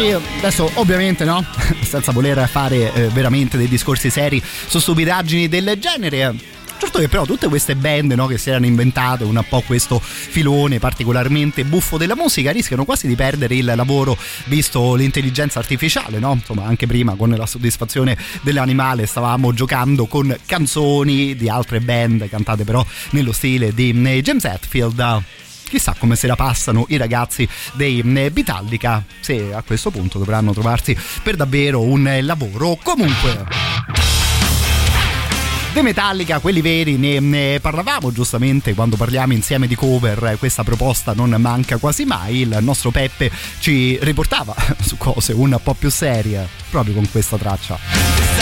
Poi adesso ovviamente no, senza voler fare eh, veramente dei discorsi seri su stupidaggini del genere. Certo che però tutte queste band no, che si erano inventate un po' questo filone particolarmente buffo della musica rischiano quasi di perdere il lavoro visto l'intelligenza artificiale, no? Insomma, anche prima con la soddisfazione dell'animale stavamo giocando con canzoni di altre band cantate però nello stile di eh, James Hetfield chissà come se la passano i ragazzi dei Metallica. Se a questo punto dovranno trovarsi per davvero un eh, lavoro comunque. The Metallica, quelli veri, ne, ne, parlavamo giustamente quando parliamo insieme di cover, questa proposta non manca quasi mai, il nostro Peppe ci riportava su cose un po' più serie proprio con questa traccia.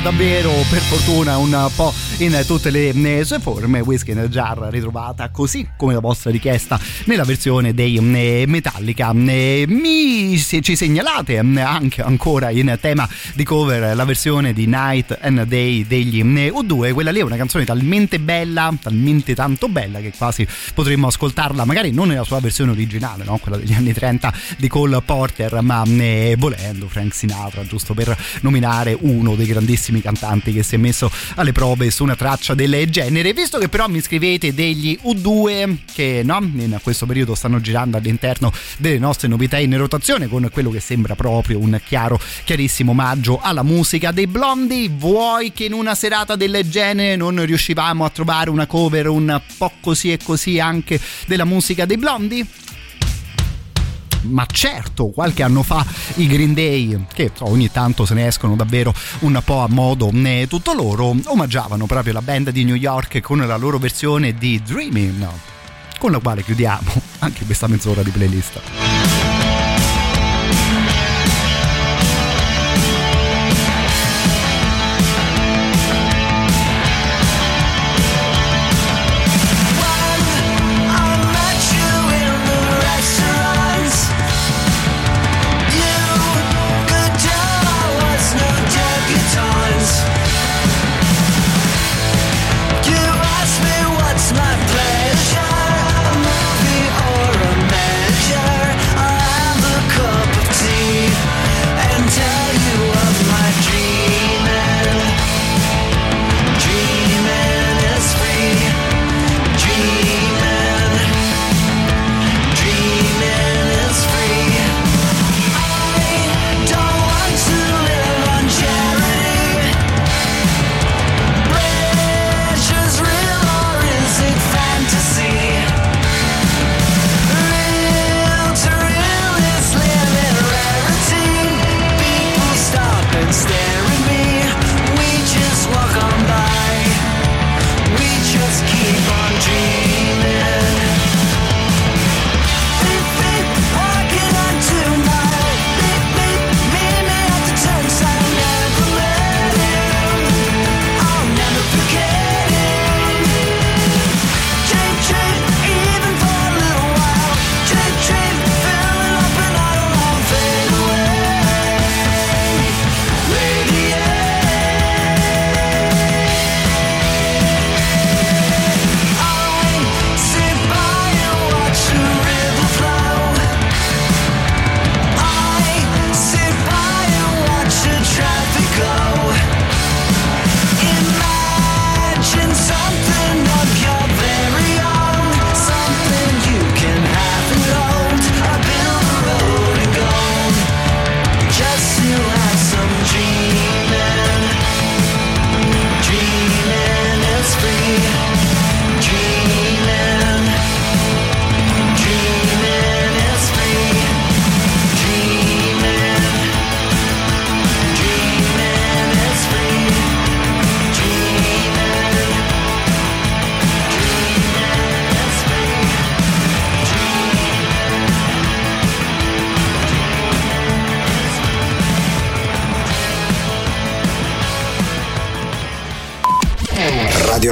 Davvero, per fortuna, un po' in tutte le eh, sue forme. Whisky in a Jar ritrovata così come la vostra richiesta nella versione dei eh, Metallica. Eh, mi ci segnalate anche ancora in tema di cover la versione di Night and Day degli U2, quella lì è una canzone talmente bella, talmente tanto bella che quasi potremmo ascoltarla, magari non nella sua versione originale, no? quella degli anni 30 di Cole Porter, ma volendo Frank Sinatra, giusto per nominare uno dei grandissimi cantanti che si è messo alle prove su una traccia del genere. Visto che però mi scrivete degli U2 che no, in questo periodo stanno girando all'interno delle nostre novità in rotazione con quello che sembra proprio un chiaro, chiarissimo omaggio alla musica dei blondi, vuoi che in una serata del genere non riuscivamo a trovare una cover un po' così e così anche della musica dei blondi? Ma certo qualche anno fa i Green Day che ogni tanto se ne escono davvero un po' a modo né tutto loro omaggiavano proprio la band di New York con la loro versione di Dreaming con la quale chiudiamo anche questa mezz'ora di playlist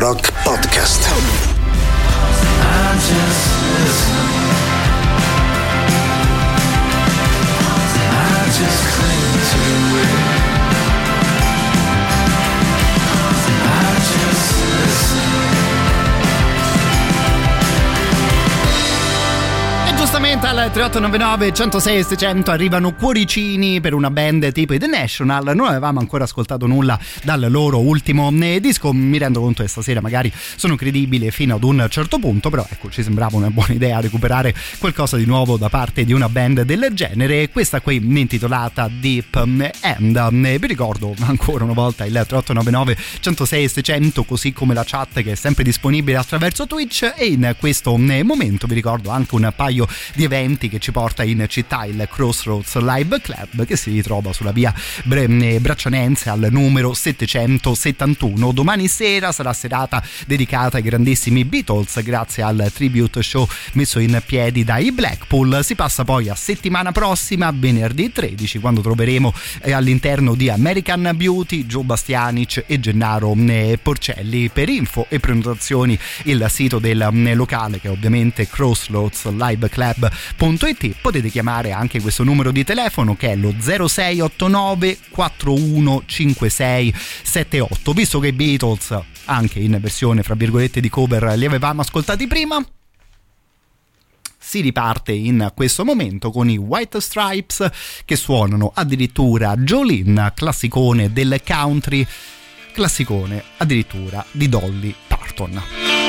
Rock 3899 106 600 arrivano cuoricini per una band tipo The National. Non avevamo ancora ascoltato nulla dal loro ultimo eh, disco. Mi rendo conto che stasera magari sono credibile fino ad un certo punto, però ecco, ci sembrava una buona idea recuperare qualcosa di nuovo da parte di una band del genere. Questa qui intitolata Deep End. Eh, Vi ricordo ancora una volta il 3899 106 600, così come la chat che è sempre disponibile attraverso Twitch. E in questo eh, momento vi ricordo anche un paio di eventi che ci porta in città il Crossroads Live Club che si ritrova sulla via Bre- Braccianense al numero 771. Domani sera sarà serata dedicata ai grandissimi Beatles grazie al tribute show messo in piedi dai Blackpool. Si passa poi a settimana prossima, venerdì 13, quando troveremo eh, all'interno di American Beauty Joe Bastianic e Gennaro eh, Porcelli. Per info e prenotazioni il sito del eh, locale che è ovviamente crossroadsliveclub.it potete chiamare anche questo numero di telefono che è lo 0689 415678 visto che i Beatles anche in versione fra virgolette di cover li avevamo ascoltati prima si riparte in questo momento con i White Stripes che suonano addirittura Jolene, classicone del country, classicone addirittura di Dolly Parton.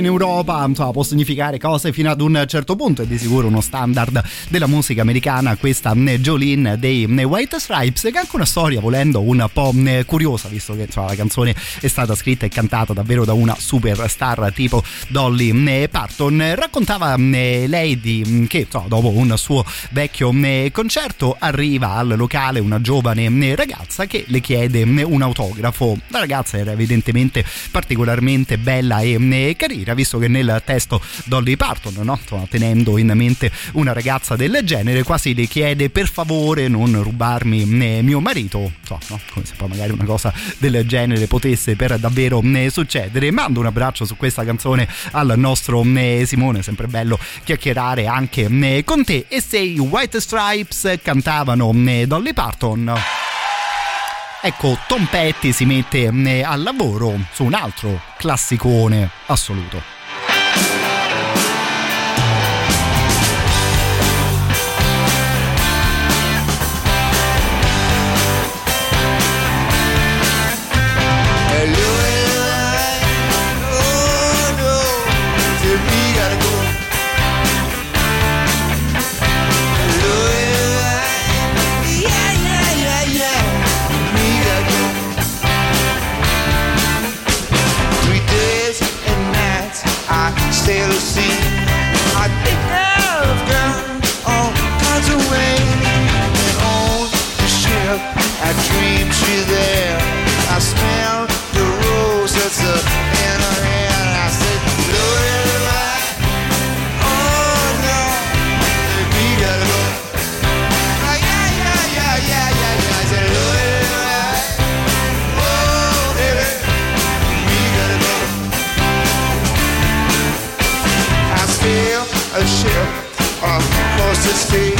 In Europa, insomma, può significare cose fino ad un certo punto. È di sicuro uno standard della musica americana, questa Jolene dei White Stripes, che ha anche una storia, volendo, un po' curiosa, visto che insomma, la canzone è stata scritta e cantata davvero da una superstar tipo Dolly Parton. Raccontava lei di, che insomma, dopo un suo vecchio concerto arriva al locale una giovane ragazza che le chiede un autografo. La ragazza era evidentemente particolarmente bella e carina, visto che nel testo Dolly Parton, no? Tenendo in mente una ragazza del genere, quasi le chiede per favore non rubarmi mio marito, insomma, no? come se poi magari una cosa del genere potesse per davvero succedere. Mando un abbraccio su questa canzone al nostro Simone, sempre bello chiacchierare anche con te. E se i White Stripes cantavano Dolly Parton. Ecco, Tom Petty si mette al lavoro su un altro classicone assoluto. see.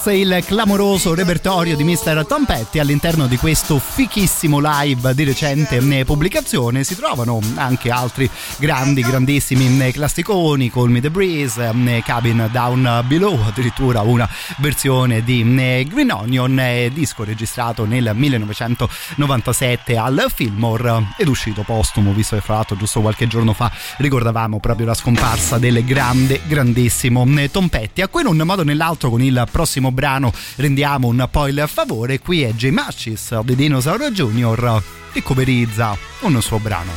Bastasse il clamoroso repertorio di Mr. Tom Petty all'interno di questo fichissimo live di recente pubblicazione si trovano anche altri grandi, grandissimi classiconi, Call Me The Breeze, eh, Cabin Down Below, addirittura una versione di eh, Green Onion, eh, disco registrato nel 1997 al Fillmore ed uscito postumo, visto che fra l'altro giusto qualche giorno fa ricordavamo proprio la scomparsa del grande, grandissimo Tom Petty, a cui in un modo o nell'altro con il prossimo brano rendiamo un po' il favore, qui è J. Machis di Dinosaur Jr. che coverizza un suo brano.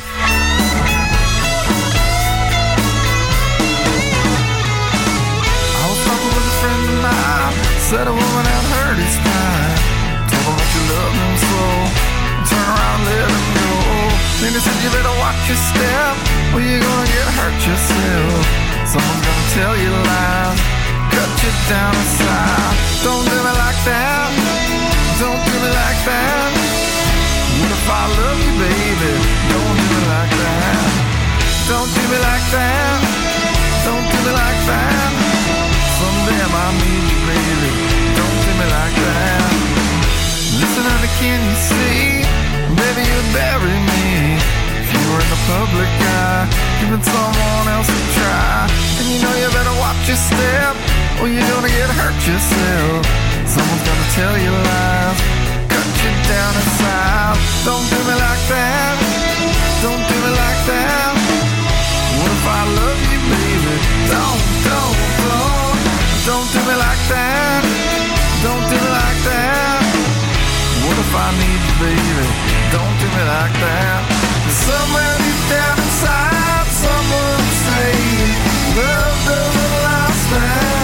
Said a woman had hurt his time. Told him that you love him so. Turn around, let him go. Then he said you better watch your step, or you're gonna get hurt yourself. Someone's gonna tell you lies, cut you down the side. Don't do me like that. Don't do me like that. What if I love you, baby? Don't do me like that. Don't do me like that. Don't do me like that. Someday I might need you, baby. Don't do me like that. Listen, honey, can you see? Baby, you'd bury me. If you were in the public eye, giving someone else a try. And you know you better watch your step, or you're gonna get hurt yourself. Someone's gonna tell you lies, cut you down inside. Don't do me like that. Don't do me like that. What if I love you, baby? Don't, don't, don't, don't do me like that. Don't do me like that. What if I need you, baby? Don't do me like that. Somewhere deep down inside, someone say love doesn't last that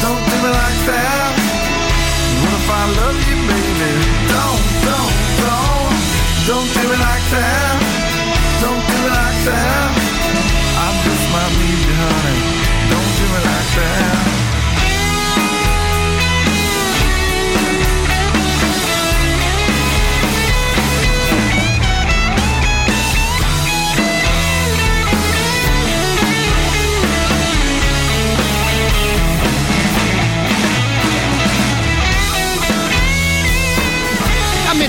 Don't do me like that. What if I love you, baby? Don't, don't, don't. Don't do me like that. Don't do me like that. I just need you, honey. Don't do me like that.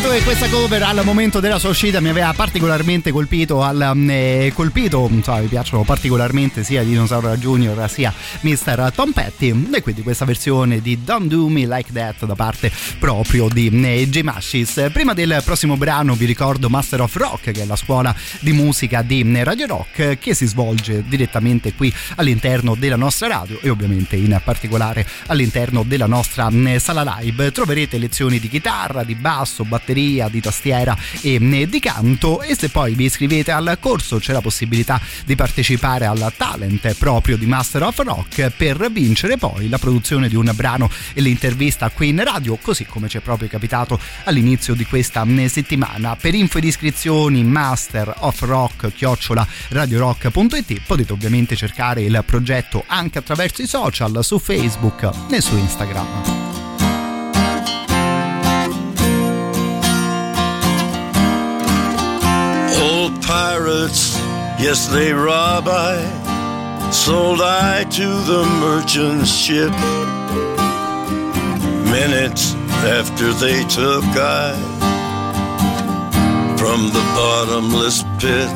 Ammetto che questa cover al momento della sua uscita mi aveva particolarmente colpito, al, eh, colpito insomma, mi piacciono particolarmente sia Dinosaur Jr. sia Mr. Tom Petty e quindi questa versione di Don't Do Me Like That da parte proprio di eh, J. Mashis. Prima del prossimo brano vi ricordo Master of Rock che è la scuola di musica di eh, Radio Rock che si svolge direttamente qui all'interno della nostra radio e ovviamente in particolare all'interno della nostra sala live. Troverete lezioni di chitarra, di basso, batteria batteria, di tastiera e eh, di canto. E se poi vi iscrivete al corso c'è la possibilità di partecipare al talent proprio di Master of Rock per vincere poi la produzione di un brano e l'intervista qui in radio così come ci è proprio capitato all'inizio di questa eh, settimana. Per info ed iscrizioni master of rock chiocciola radiorock.it potete ovviamente cercare il progetto anche attraverso i social su Facebook e su Instagram pirates, yes, they rob I. Sold I to the merchant ship. Minutes after they took I from the bottomless pit.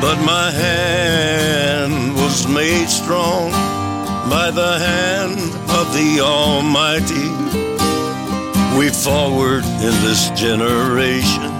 But my hand was made strong by the hand of the Almighty. We forward in this generation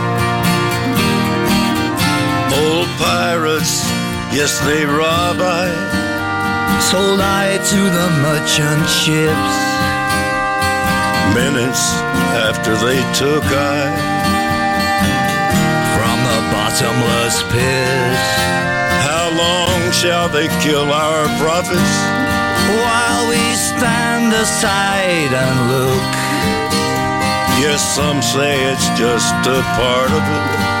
Pirates, yes, they rob I. Sold I to the merchant ships. Minutes after they took I from the bottomless pit. How long shall they kill our prophets? While we stand aside and look. Yes, some say it's just a part of it.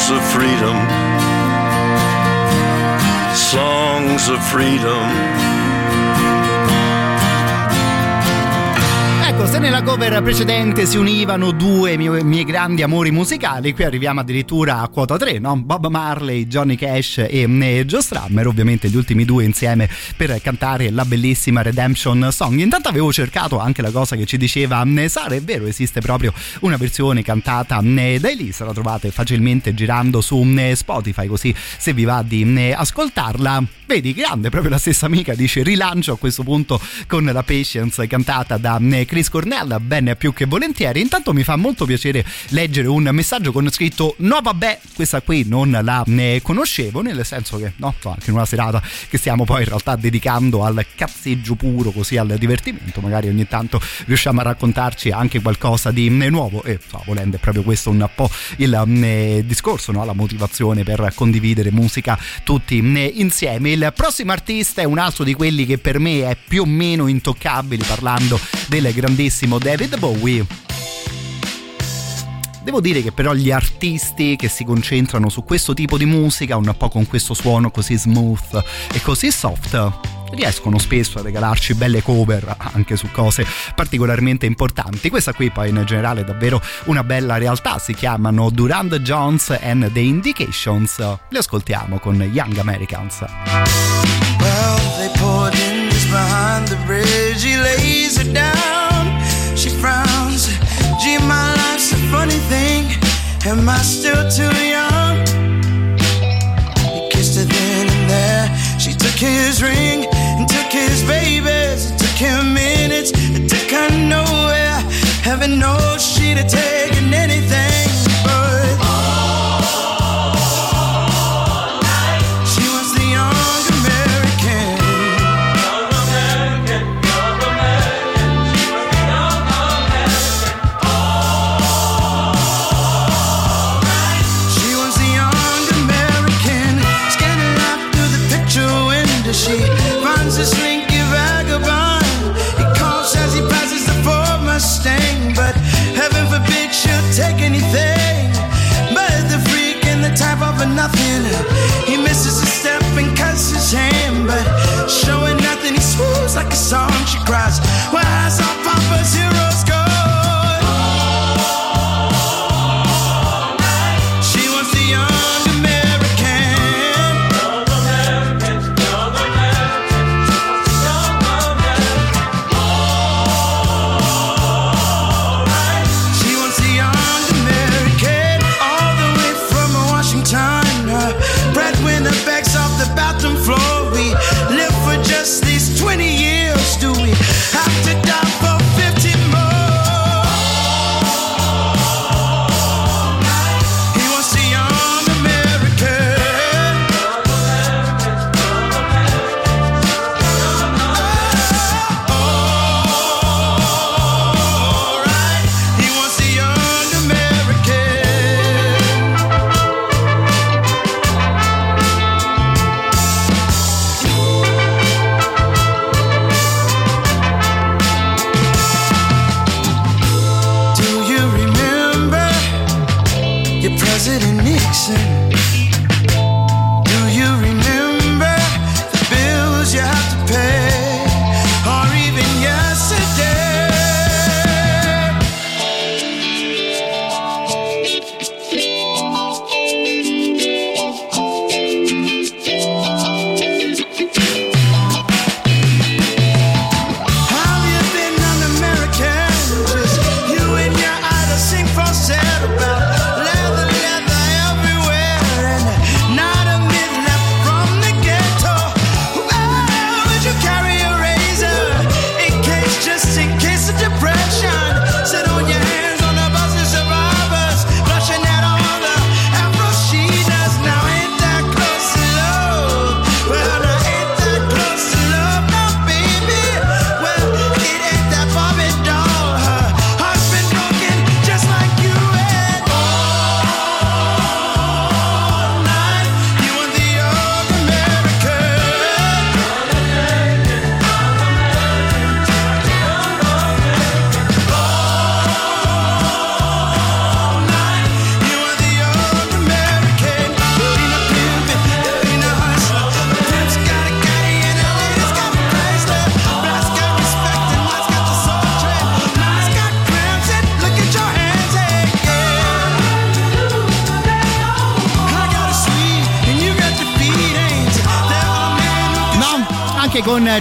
songs of freedom, songs of freedom. Ecco, se nella cover precedente si univano due miei, grandi amori musicali, qui arriviamo addirittura a quota 3, no? Bob Marley, Johnny Cash e, e Joe Strummer, ovviamente gli ultimi due insieme per cantare la bellissima Redemption Song. Intanto avevo cercato anche la cosa che ci diceva Sara, è vero, esiste proprio una versione cantata da Elisa, la trovate facilmente girando su Spotify, così se vi va di ascoltarla. Vedi, grande, proprio la stessa amica dice rilancio a questo punto con la Patience cantata da Chris Cornell, ben più che volentieri. Intanto mi fa molto piacere leggere un messaggio con scritto no vabbè, questa qui non la conoscevo, nel senso che no, anche in una serata che stiamo poi in realtà dedicando al cazzeggio puro, così al divertimento, magari ogni tanto riusciamo a raccontarci anche qualcosa di nuovo e so, volendo è proprio questo un po' il eh, discorso, no? la motivazione per condividere musica tutti eh, insieme. Il prossimo artista è un altro di quelli che per me è più o meno intoccabile parlando del grandissimo David Bowie. Devo dire che però gli artisti che si concentrano su questo tipo di musica, un po' con questo suono così smooth e così soft, riescono spesso a regalarci belle cover anche su cose particolarmente importanti. Questa qui poi in generale è davvero una bella realtà, si chiamano Durand Jones and the Indications. Le ascoltiamo con Young Americans. Well, Am I still too young? He kissed her then and there. She took his ring and took his babies. It took him minutes. It took her nowhere. Heaven knows she'd have taken anything, nothing. He misses a step and cuts his hand, but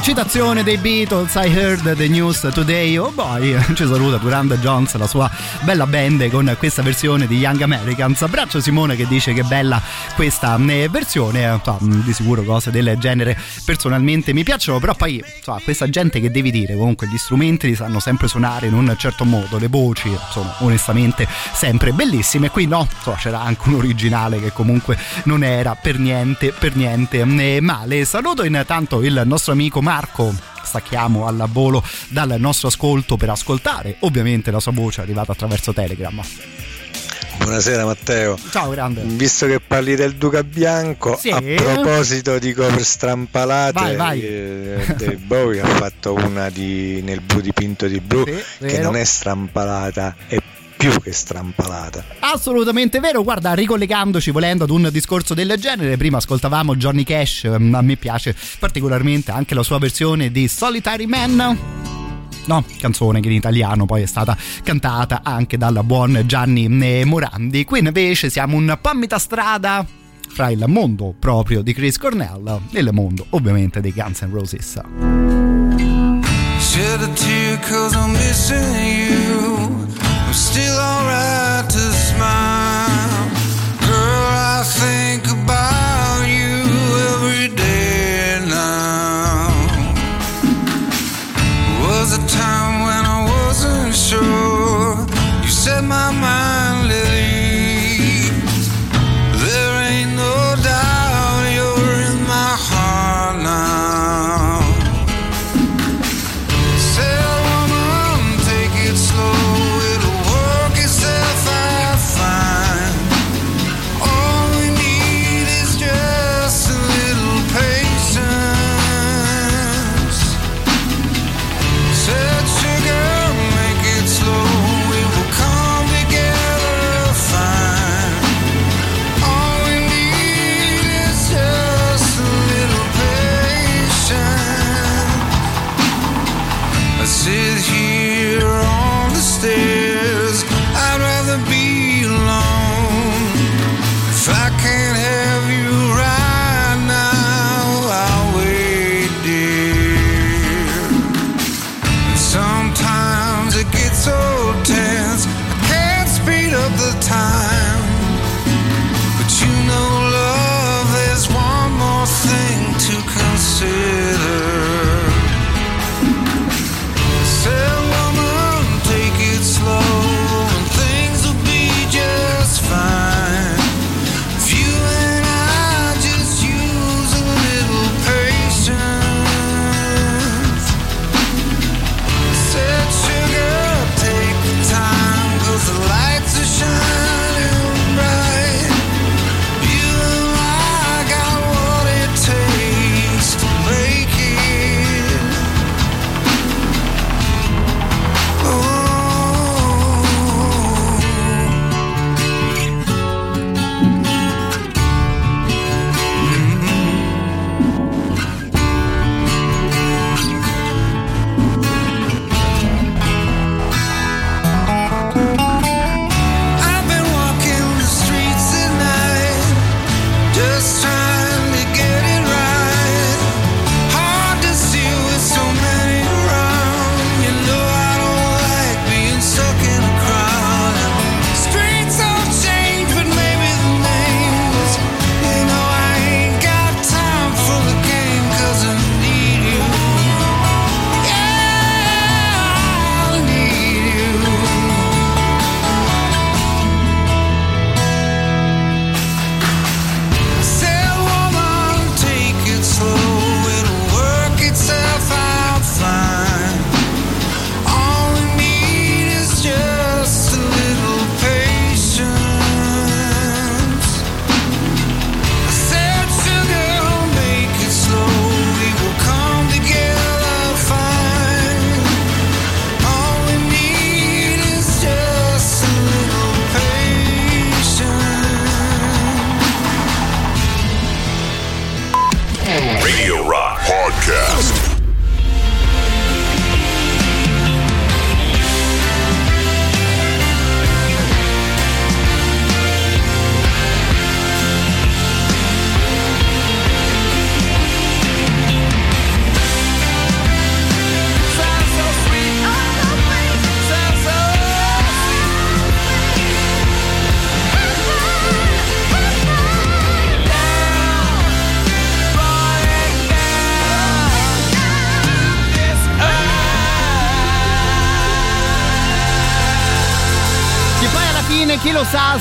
citazione dei Beatles, I heard the news today. Oh boy, ci saluta Durand Jones, la sua bella band con questa versione di Young Americans. Abbraccio Simone che dice che bella questa eh, versione. Eh, di sicuro cose del genere personalmente mi piacciono, però poi insomma, questa gente che devi dire, comunque gli strumenti li sanno sempre suonare in un certo modo, le voci sono onestamente sempre bellissime. Qui no, insomma, c'era anche un originale che comunque non era per niente, per niente eh, male. Saluto intanto il nostro amico Marco stacchiamo al volo dal nostro ascolto per ascoltare ovviamente la sua voce arrivata attraverso Telegram. Buonasera Matteo. Ciao grande. Visto che parli del Duca Bianco, Sì. a proposito di cover strampalate, Vai, vai. eh, Bowie ha fatto una di, nel blu dipinto di blu Sì, che non è strampalata, è più che strampalata. Assolutamente vero, guarda, ricollegandoci volendo ad un discorso del genere, prima ascoltavamo Johnny Cash, mm, a me piace particolarmente anche la sua versione di Solitary Man. No, canzone che in italiano poi è stata cantata anche dal buon Gianni eh, Morandi. Qui invece siamo un po' a metà strada fra il mondo proprio di Chris Cornell e il mondo ovviamente dei Guns N' Roses. Shed a tear cause I'm missing you. I'm still alright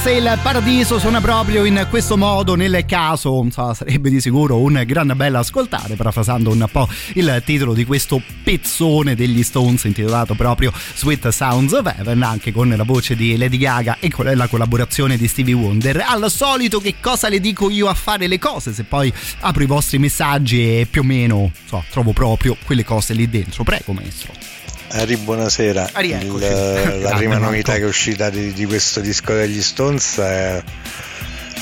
se il paradiso suona proprio in questo modo nel caso insomma, sarebbe di sicuro un gran bello ascoltare parafrasando un po' il titolo di questo pezzone degli Stones intitolato proprio Sweet Sounds of Heaven anche con la voce di Lady Gaga e con la collaborazione di Stevie Wonder. Al solito che cosa le dico io a fare le cose? Se poi apro i vostri messaggi e più o meno so, trovo proprio quelle cose lì dentro. Prego maestro Ari, buonasera. Ari, Il- eccoci. la prima novità che è uscita di, di questo disco degli Stones è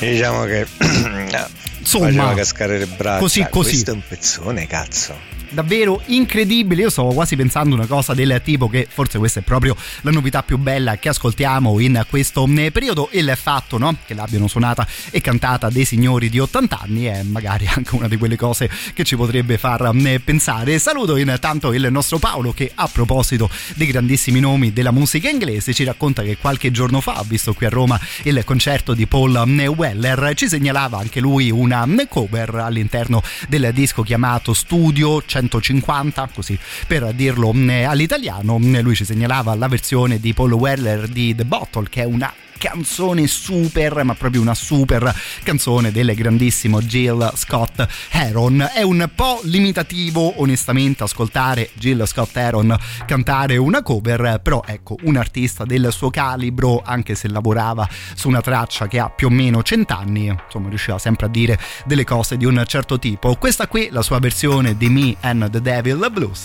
diciamo che Insomma, cascare le braccia. così, così. Questo è un pezzone, cazzo. Davvero incredibile. Io stavo quasi pensando una cosa del tipo che forse questa è proprio la novità più bella che ascoltiamo in questo eh, periodo. Il fatto no, che l'abbiano suonata e cantata dei signori di 80 anni è magari anche una di quelle cose che ci potrebbe far eh, pensare. Saluto intanto il nostro Paolo che a proposito dei grandissimi nomi della musica inglese ci racconta che qualche giorno fa ha visto qui a Roma il concerto di Paul eh, Weller. Ci segnalava anche lui una eh, cover all'interno del disco chiamato Studio 150, così per dirlo eh, all'italiano. Lui ci segnalava la versione di Paul Weller di The Bottle, che è una canzone super, ma proprio una super canzone del grandissimo Jill Scott Heron. È un po' limitativo, onestamente, ascoltare Jill Scott Heron cantare una cover, però ecco, un artista del suo calibro, anche se lavorava su una traccia che ha più o meno cent'anni, insomma, riusciva sempre a dire delle cose di un certo tipo. Questa qui, la sua versione di Me and the Devil Blues.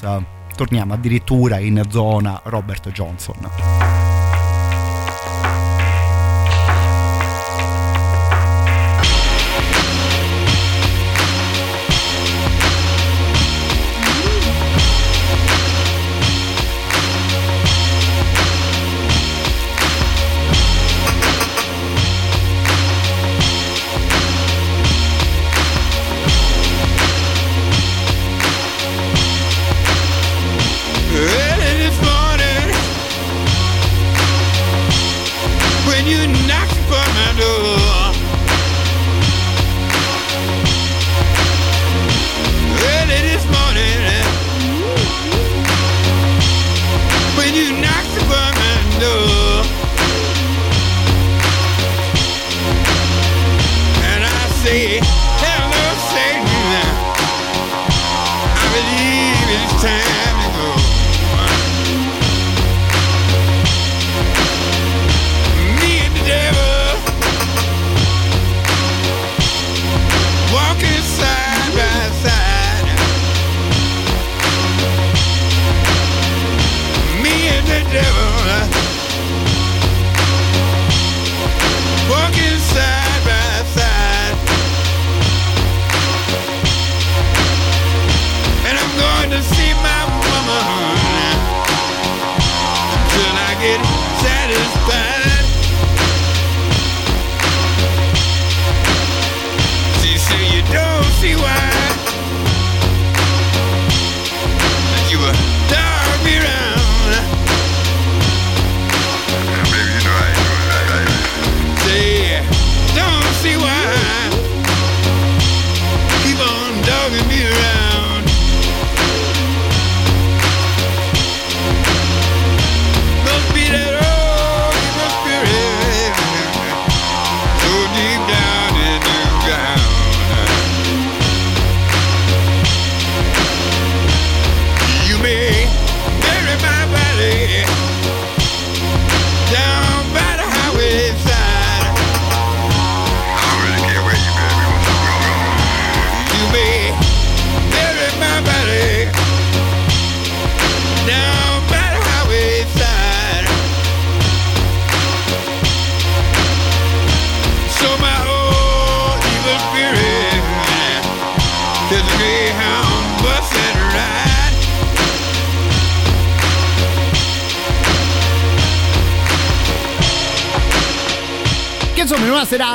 Torniamo addirittura in zona Robert Johnson.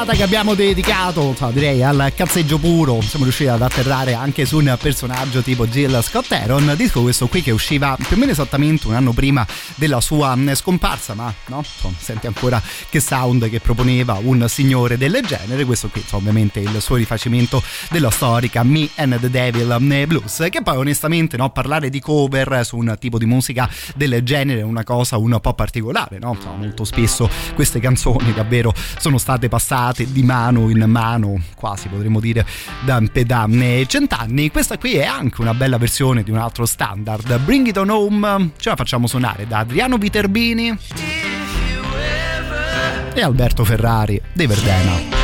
Serata che abbiamo dedicato, insomma, direi al cazzeggio puro, siamo riusciti ad atterrare anche su un personaggio tipo Jill Scott Heron, disco questo qui che usciva più o meno esattamente un anno prima della sua mh, scomparsa, ma no, insomma, senti ancora che sound che proponeva un signore del genere, questo qui insomma, ovviamente il suo rifacimento della storica Me and the Devil mh, Blues, che poi onestamente no, parlare di cover su un tipo di musica del genere è una cosa un po' particolare, no? Insomma, molto spesso queste canzoni davvero sono state passate di mano in mano, quasi potremmo dire da, da eh, cent'anni. Questa qui è anche una bella versione di un altro standard. Bring It On Home ce la facciamo suonare da Adriano Viterbini e Alberto Ferrari dei Verdena.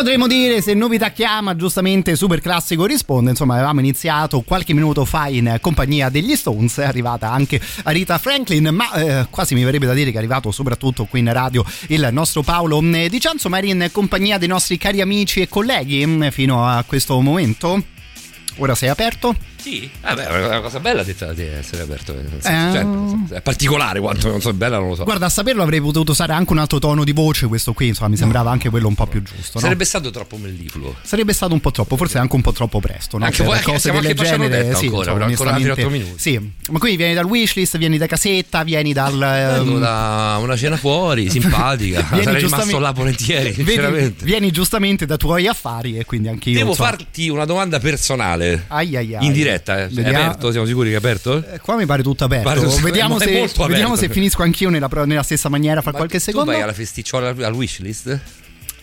Potremmo dire se novità chiama, giustamente super classico risponde, insomma avevamo iniziato qualche minuto fa in compagnia degli Stones, è arrivata anche Rita Franklin, ma eh, quasi mi verrebbe da dire che è arrivato soprattutto qui in radio il nostro Paolo eh, Di Cianzo, ma eri in compagnia dei nostri cari amici e colleghi mm, fino a questo momento. Ora sei aperto? Sì, vabbè, è una cosa bella detta di essere aperto. nel senso, Eh. cioè, è particolare quanto non so, è bella, non lo so. Guarda, a saperlo avrei potuto usare anche un altro tono di voce, questo qui, insomma, mi sembrava anche quello un po' più giusto. no? Sarebbe stato troppo mellifluo. Sarebbe stato un po' troppo, forse anche un po' troppo presto. No? Anche Per poi- cose anche genere, sì, ancora, insomma, ancora altri onestamente- otto minuti. Sì, ma qui vieni dal wishlist, vieni da casetta, vieni dal. Ehm, da una cena fuori, simpatica. Vieni Sarei rimasto giustamente- là volentieri, sinceramente. vieni giustamente da tuoi affari e quindi anche io. Devo farti una domanda personale. Ai ai ai. In diretta, eh. è aperto? Siamo sicuri che è aperto? Eh, Qua mi pare tutto aperto. Pare tutto- vediamo, se, vediamo se finisco anch'io nella, nella stessa maniera fra qualche Tu secondo. vai alla festicciola al wishlist?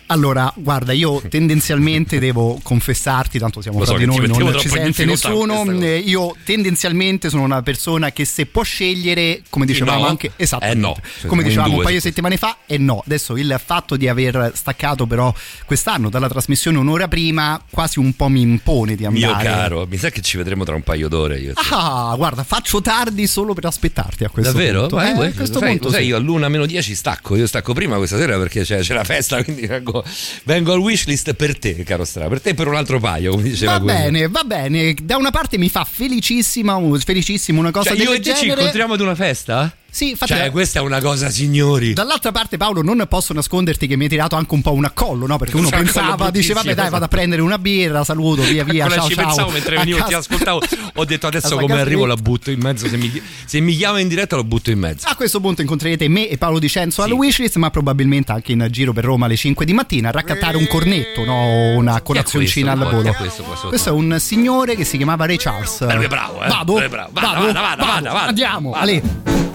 Allora, guarda, io tendenzialmente devo confessarti, tanto siamo so di noi, non ci sente nessuno. eh, Io tendenzialmente sono una persona che se può scegliere, come dicevamo no. anche esattamente, Eh no. come Un dicevamo un due paio di settimane fa, e no. Adesso il fatto di aver staccato però quest'anno dalla trasmissione un'ora prima quasi un po' mi impone di andare. Mio caro, mi sa che ci vedremo tra un paio d'ore io. Ah, guarda, faccio tardi solo per aspettarti a questo Davvero? punto. Vai, Eh, a questo sai, punto sai, sì. io all'una meno 10 stacco. Io stacco prima questa sera perché c'è, c'è la festa. Quindi vengo, vengo al wishlist per te, caro Stra. Per te e per un altro paio, come diceva Va quello. bene, va bene. Da una parte mi fa felicissima, felicissimo una cosa Cioè, del io e te genere. ci incontriamo ad una festa? Sì, infatti Cioè, questa è una cosa, signori. Dall'altra parte, Paolo, non posso nasconderti che mi hai tirato anche un po' un accollo, no? Perché uno un pensava, accollo dice, vabbè, dai, vado a prendere una birra, saluto, via, via. Ciao, ci ciao. pensavo mentre venivo, ti ascoltavo. Ho detto adesso come arrivo la butto in mezzo. Se mi, se mi chiama in diretta lo butto in mezzo. A questo punto incontrerete me e Paolo Dicenzo al wishlist, ma probabilmente anche in giro per Roma alle 5 di mattina a raccattare un cornetto, no? una colazioncina al volo. questo? Questo è un signore che si chiama Ray Charles. Beh, bravo, eh. Vado? Beh, bravo. Vada, Vado? vada, vada, Vado. vada, vada. Andiamo, Vada. Ale. Oh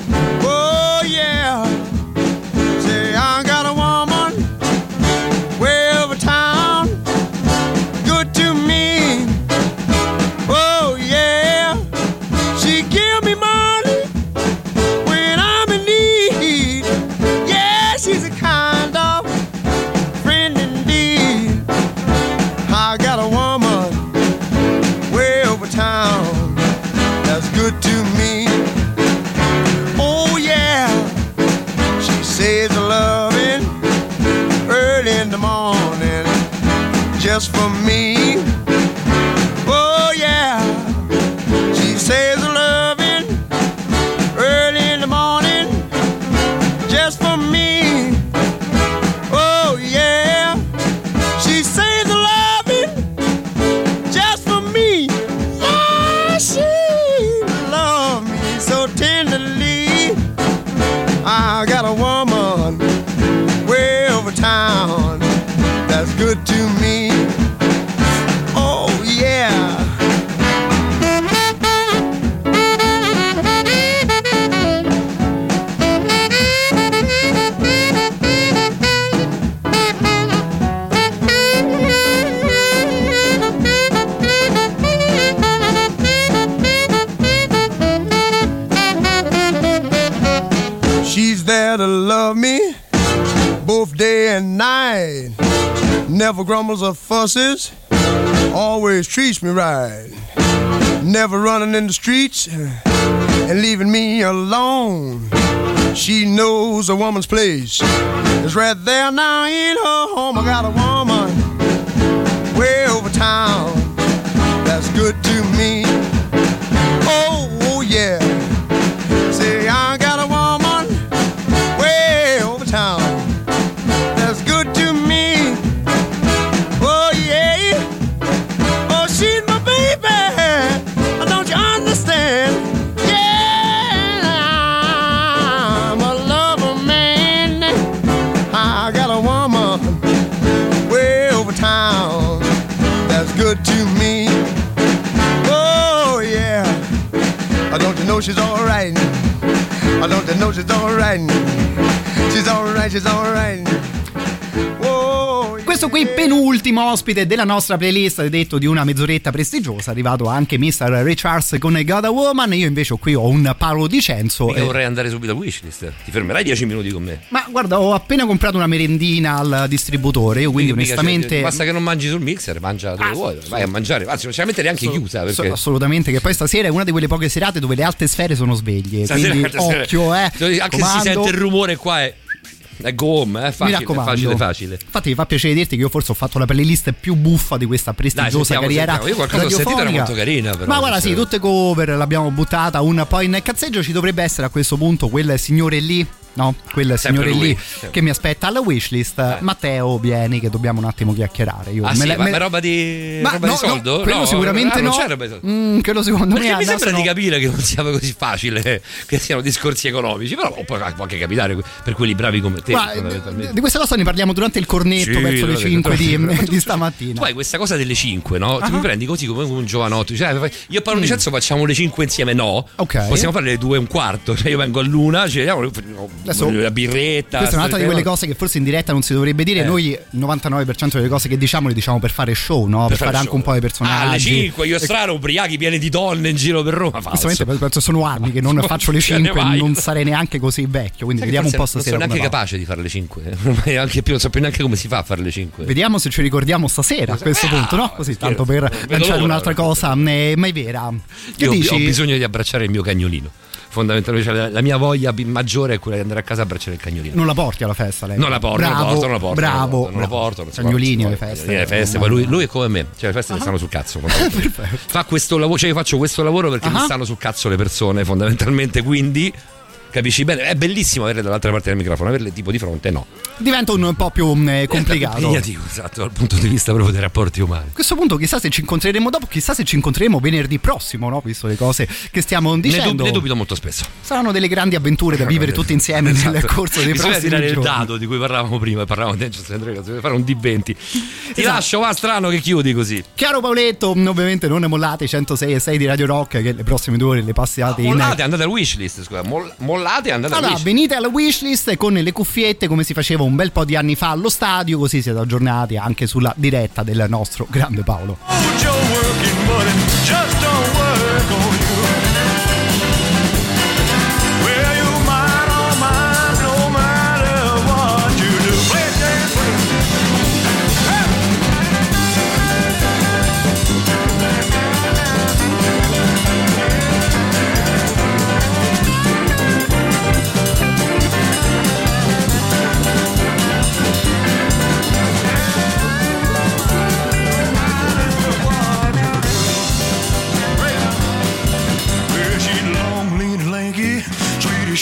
Oh, yeah. Love me both day and night. Never grumbles or fusses, always treats me right. Never running in the streets and leaving me alone. She knows a woman's place is right there now in her home. I got a woman way over town that's good to me. I don't know she's alright? She's alright, she's alright. Qui penultimo ospite della nostra playlist detto di una mezz'oretta prestigiosa, arrivato anche Mr. Ray Charles con God a Woman, io invece qui ho un Paolo Dicenzo. Mica eh, vorrei andare subito al wishlist. Ti fermerai 10 minuti con me. ma guarda, ho appena comprato una merendina al distributore, io quindi Mica- onestamente... Basta che non mangi sul mixer, mangia dove vuoi. Vai a mangiare. Anzi, non ce la mettere neanche chiusa. So- Perché... assolutamente, che poi stasera è una di quelle poche serate dove le alte sfere sono sveglie. Stasera- quindi stasera- occhio, eh. Anche se si comando. sente il rumore qua è. È gomma, è facile, Mi raccomando. facile, facile. Infatti mi fa piacere dirti che io forse ho fatto la playlist più buffa di questa prestigiosa sentiamo, carriera sentiamo. Io qualcosa ho sentito, era molto carina, però, Ma guarda, sì, tutte cover l'abbiamo buttata un po' in cazzeggio. Ci dovrebbe essere a questo punto quel signore lì. No, quel Sempre signore lì sempre. che mi aspetta alla wishlist. Matteo, vieni che dobbiamo un attimo chiacchierare. Io Ah, me sì, la- ma, me- ma roba di, Ma roba no, di soldo? no, quello No, sicuramente ah, non no. c'è roba di soldo. Mm, quello secondo Perché me mi sembra adesso di no. capire che non sia così facile che siano discorsi economici, però può, anche capitare per quelli bravi come te. Ma, di questa cosa ne parliamo durante il cornetto Sì, verso le vabbè, 5 di, di stamattina. Hai questa cosa delle 5, no? Ah. Tu mi prendi così come un giovanotto. Cioè, io e Paolo Mm. Dicenzo facciamo le 5 insieme, no? Ok. Possiamo fare le 2 e un quarto. Cioè, io vengo a luna, ci vediamo Adesso- la birretta. Questa è un'altra di quelle cose che forse in diretta non si dovrebbe dire. Eh. Noi il 99% delle cose che diciamo le diciamo per fare show, no? Per, fare, anche un po' di personaggi. Ah, alle 5, io strano, ubriachi pieni di donne in giro per Roma. Falso. Sono anni che non faccio le ce ne 5 vai. non sarei neanche così vecchio, quindi Sai vediamo un po' stasera Non sono neanche capace di fare le 5. anche più, non so più neanche come si fa a fare le 5. Vediamo se ci ricordiamo stasera a questo punto, no? Così tanto per lanciare un'altra cosa, eh, ma è vera. Che Io dici? ho bisogno di abbracciare il mio cagnolino. Fondamentalmente, cioè, la, mia voglia maggiore è quella di andare a casa a abbracciare il cagnolino. Non la porti alla festa lei? Non la porto, bravo, non la porto, non la porto. Bravo, non la porto. Non Cagnolini alle feste. Le feste, poi lui, lui è come me, cioè le feste mi stanno sul cazzo. Fa questo lavoro, cioè io faccio questo lavoro perché mi Ah. stanno sul cazzo le persone, fondamentalmente, quindi capisci bene. È bellissimo averle dall'altra parte del microfono, averle tipo di fronte, no. Diventa un po' più eh, complicato. Esatto, dal punto di vista proprio dei rapporti umani. A questo punto chissà se ci incontreremo dopo, chissà se ci incontreremo venerdì prossimo, no? Visto le cose che stiamo Ne, dicendo. dub- ne dubito molto spesso. Saranno delle grandi avventure da vivere tutti insieme nel Esatto. corso dei Bisogna prossimi tirare giorni. il dado di cui parlavamo prima, parlavamo di Angels and Dragons, bisogna fare un D20. Ti Esatto. lascio, va strano che chiudi così. Chiaro Paoletto, ovviamente non ne mollate i 106 e 6 di Radio Rock che le prossime due ore le passate in Mollate, andate al wishlist, scusa, Moll- mollate e andate al Allora, wishlist. venite alla wishlist con le cuffiette come si faceva un bel po' di anni fa allo stadio, così siete aggiornati anche sulla diretta del nostro grande Paolo. Hold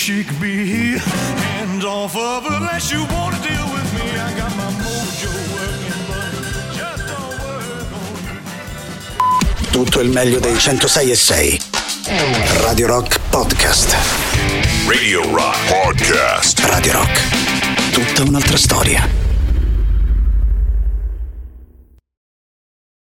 she can be. Hands off of her unless you want to deal with me. I got my mojo working, but just don't work on you. Tutto il meglio dei 106 e 6. Radio Rock Podcast. Radio Rock Podcast. Radio Rock. Tutta un'altra storia.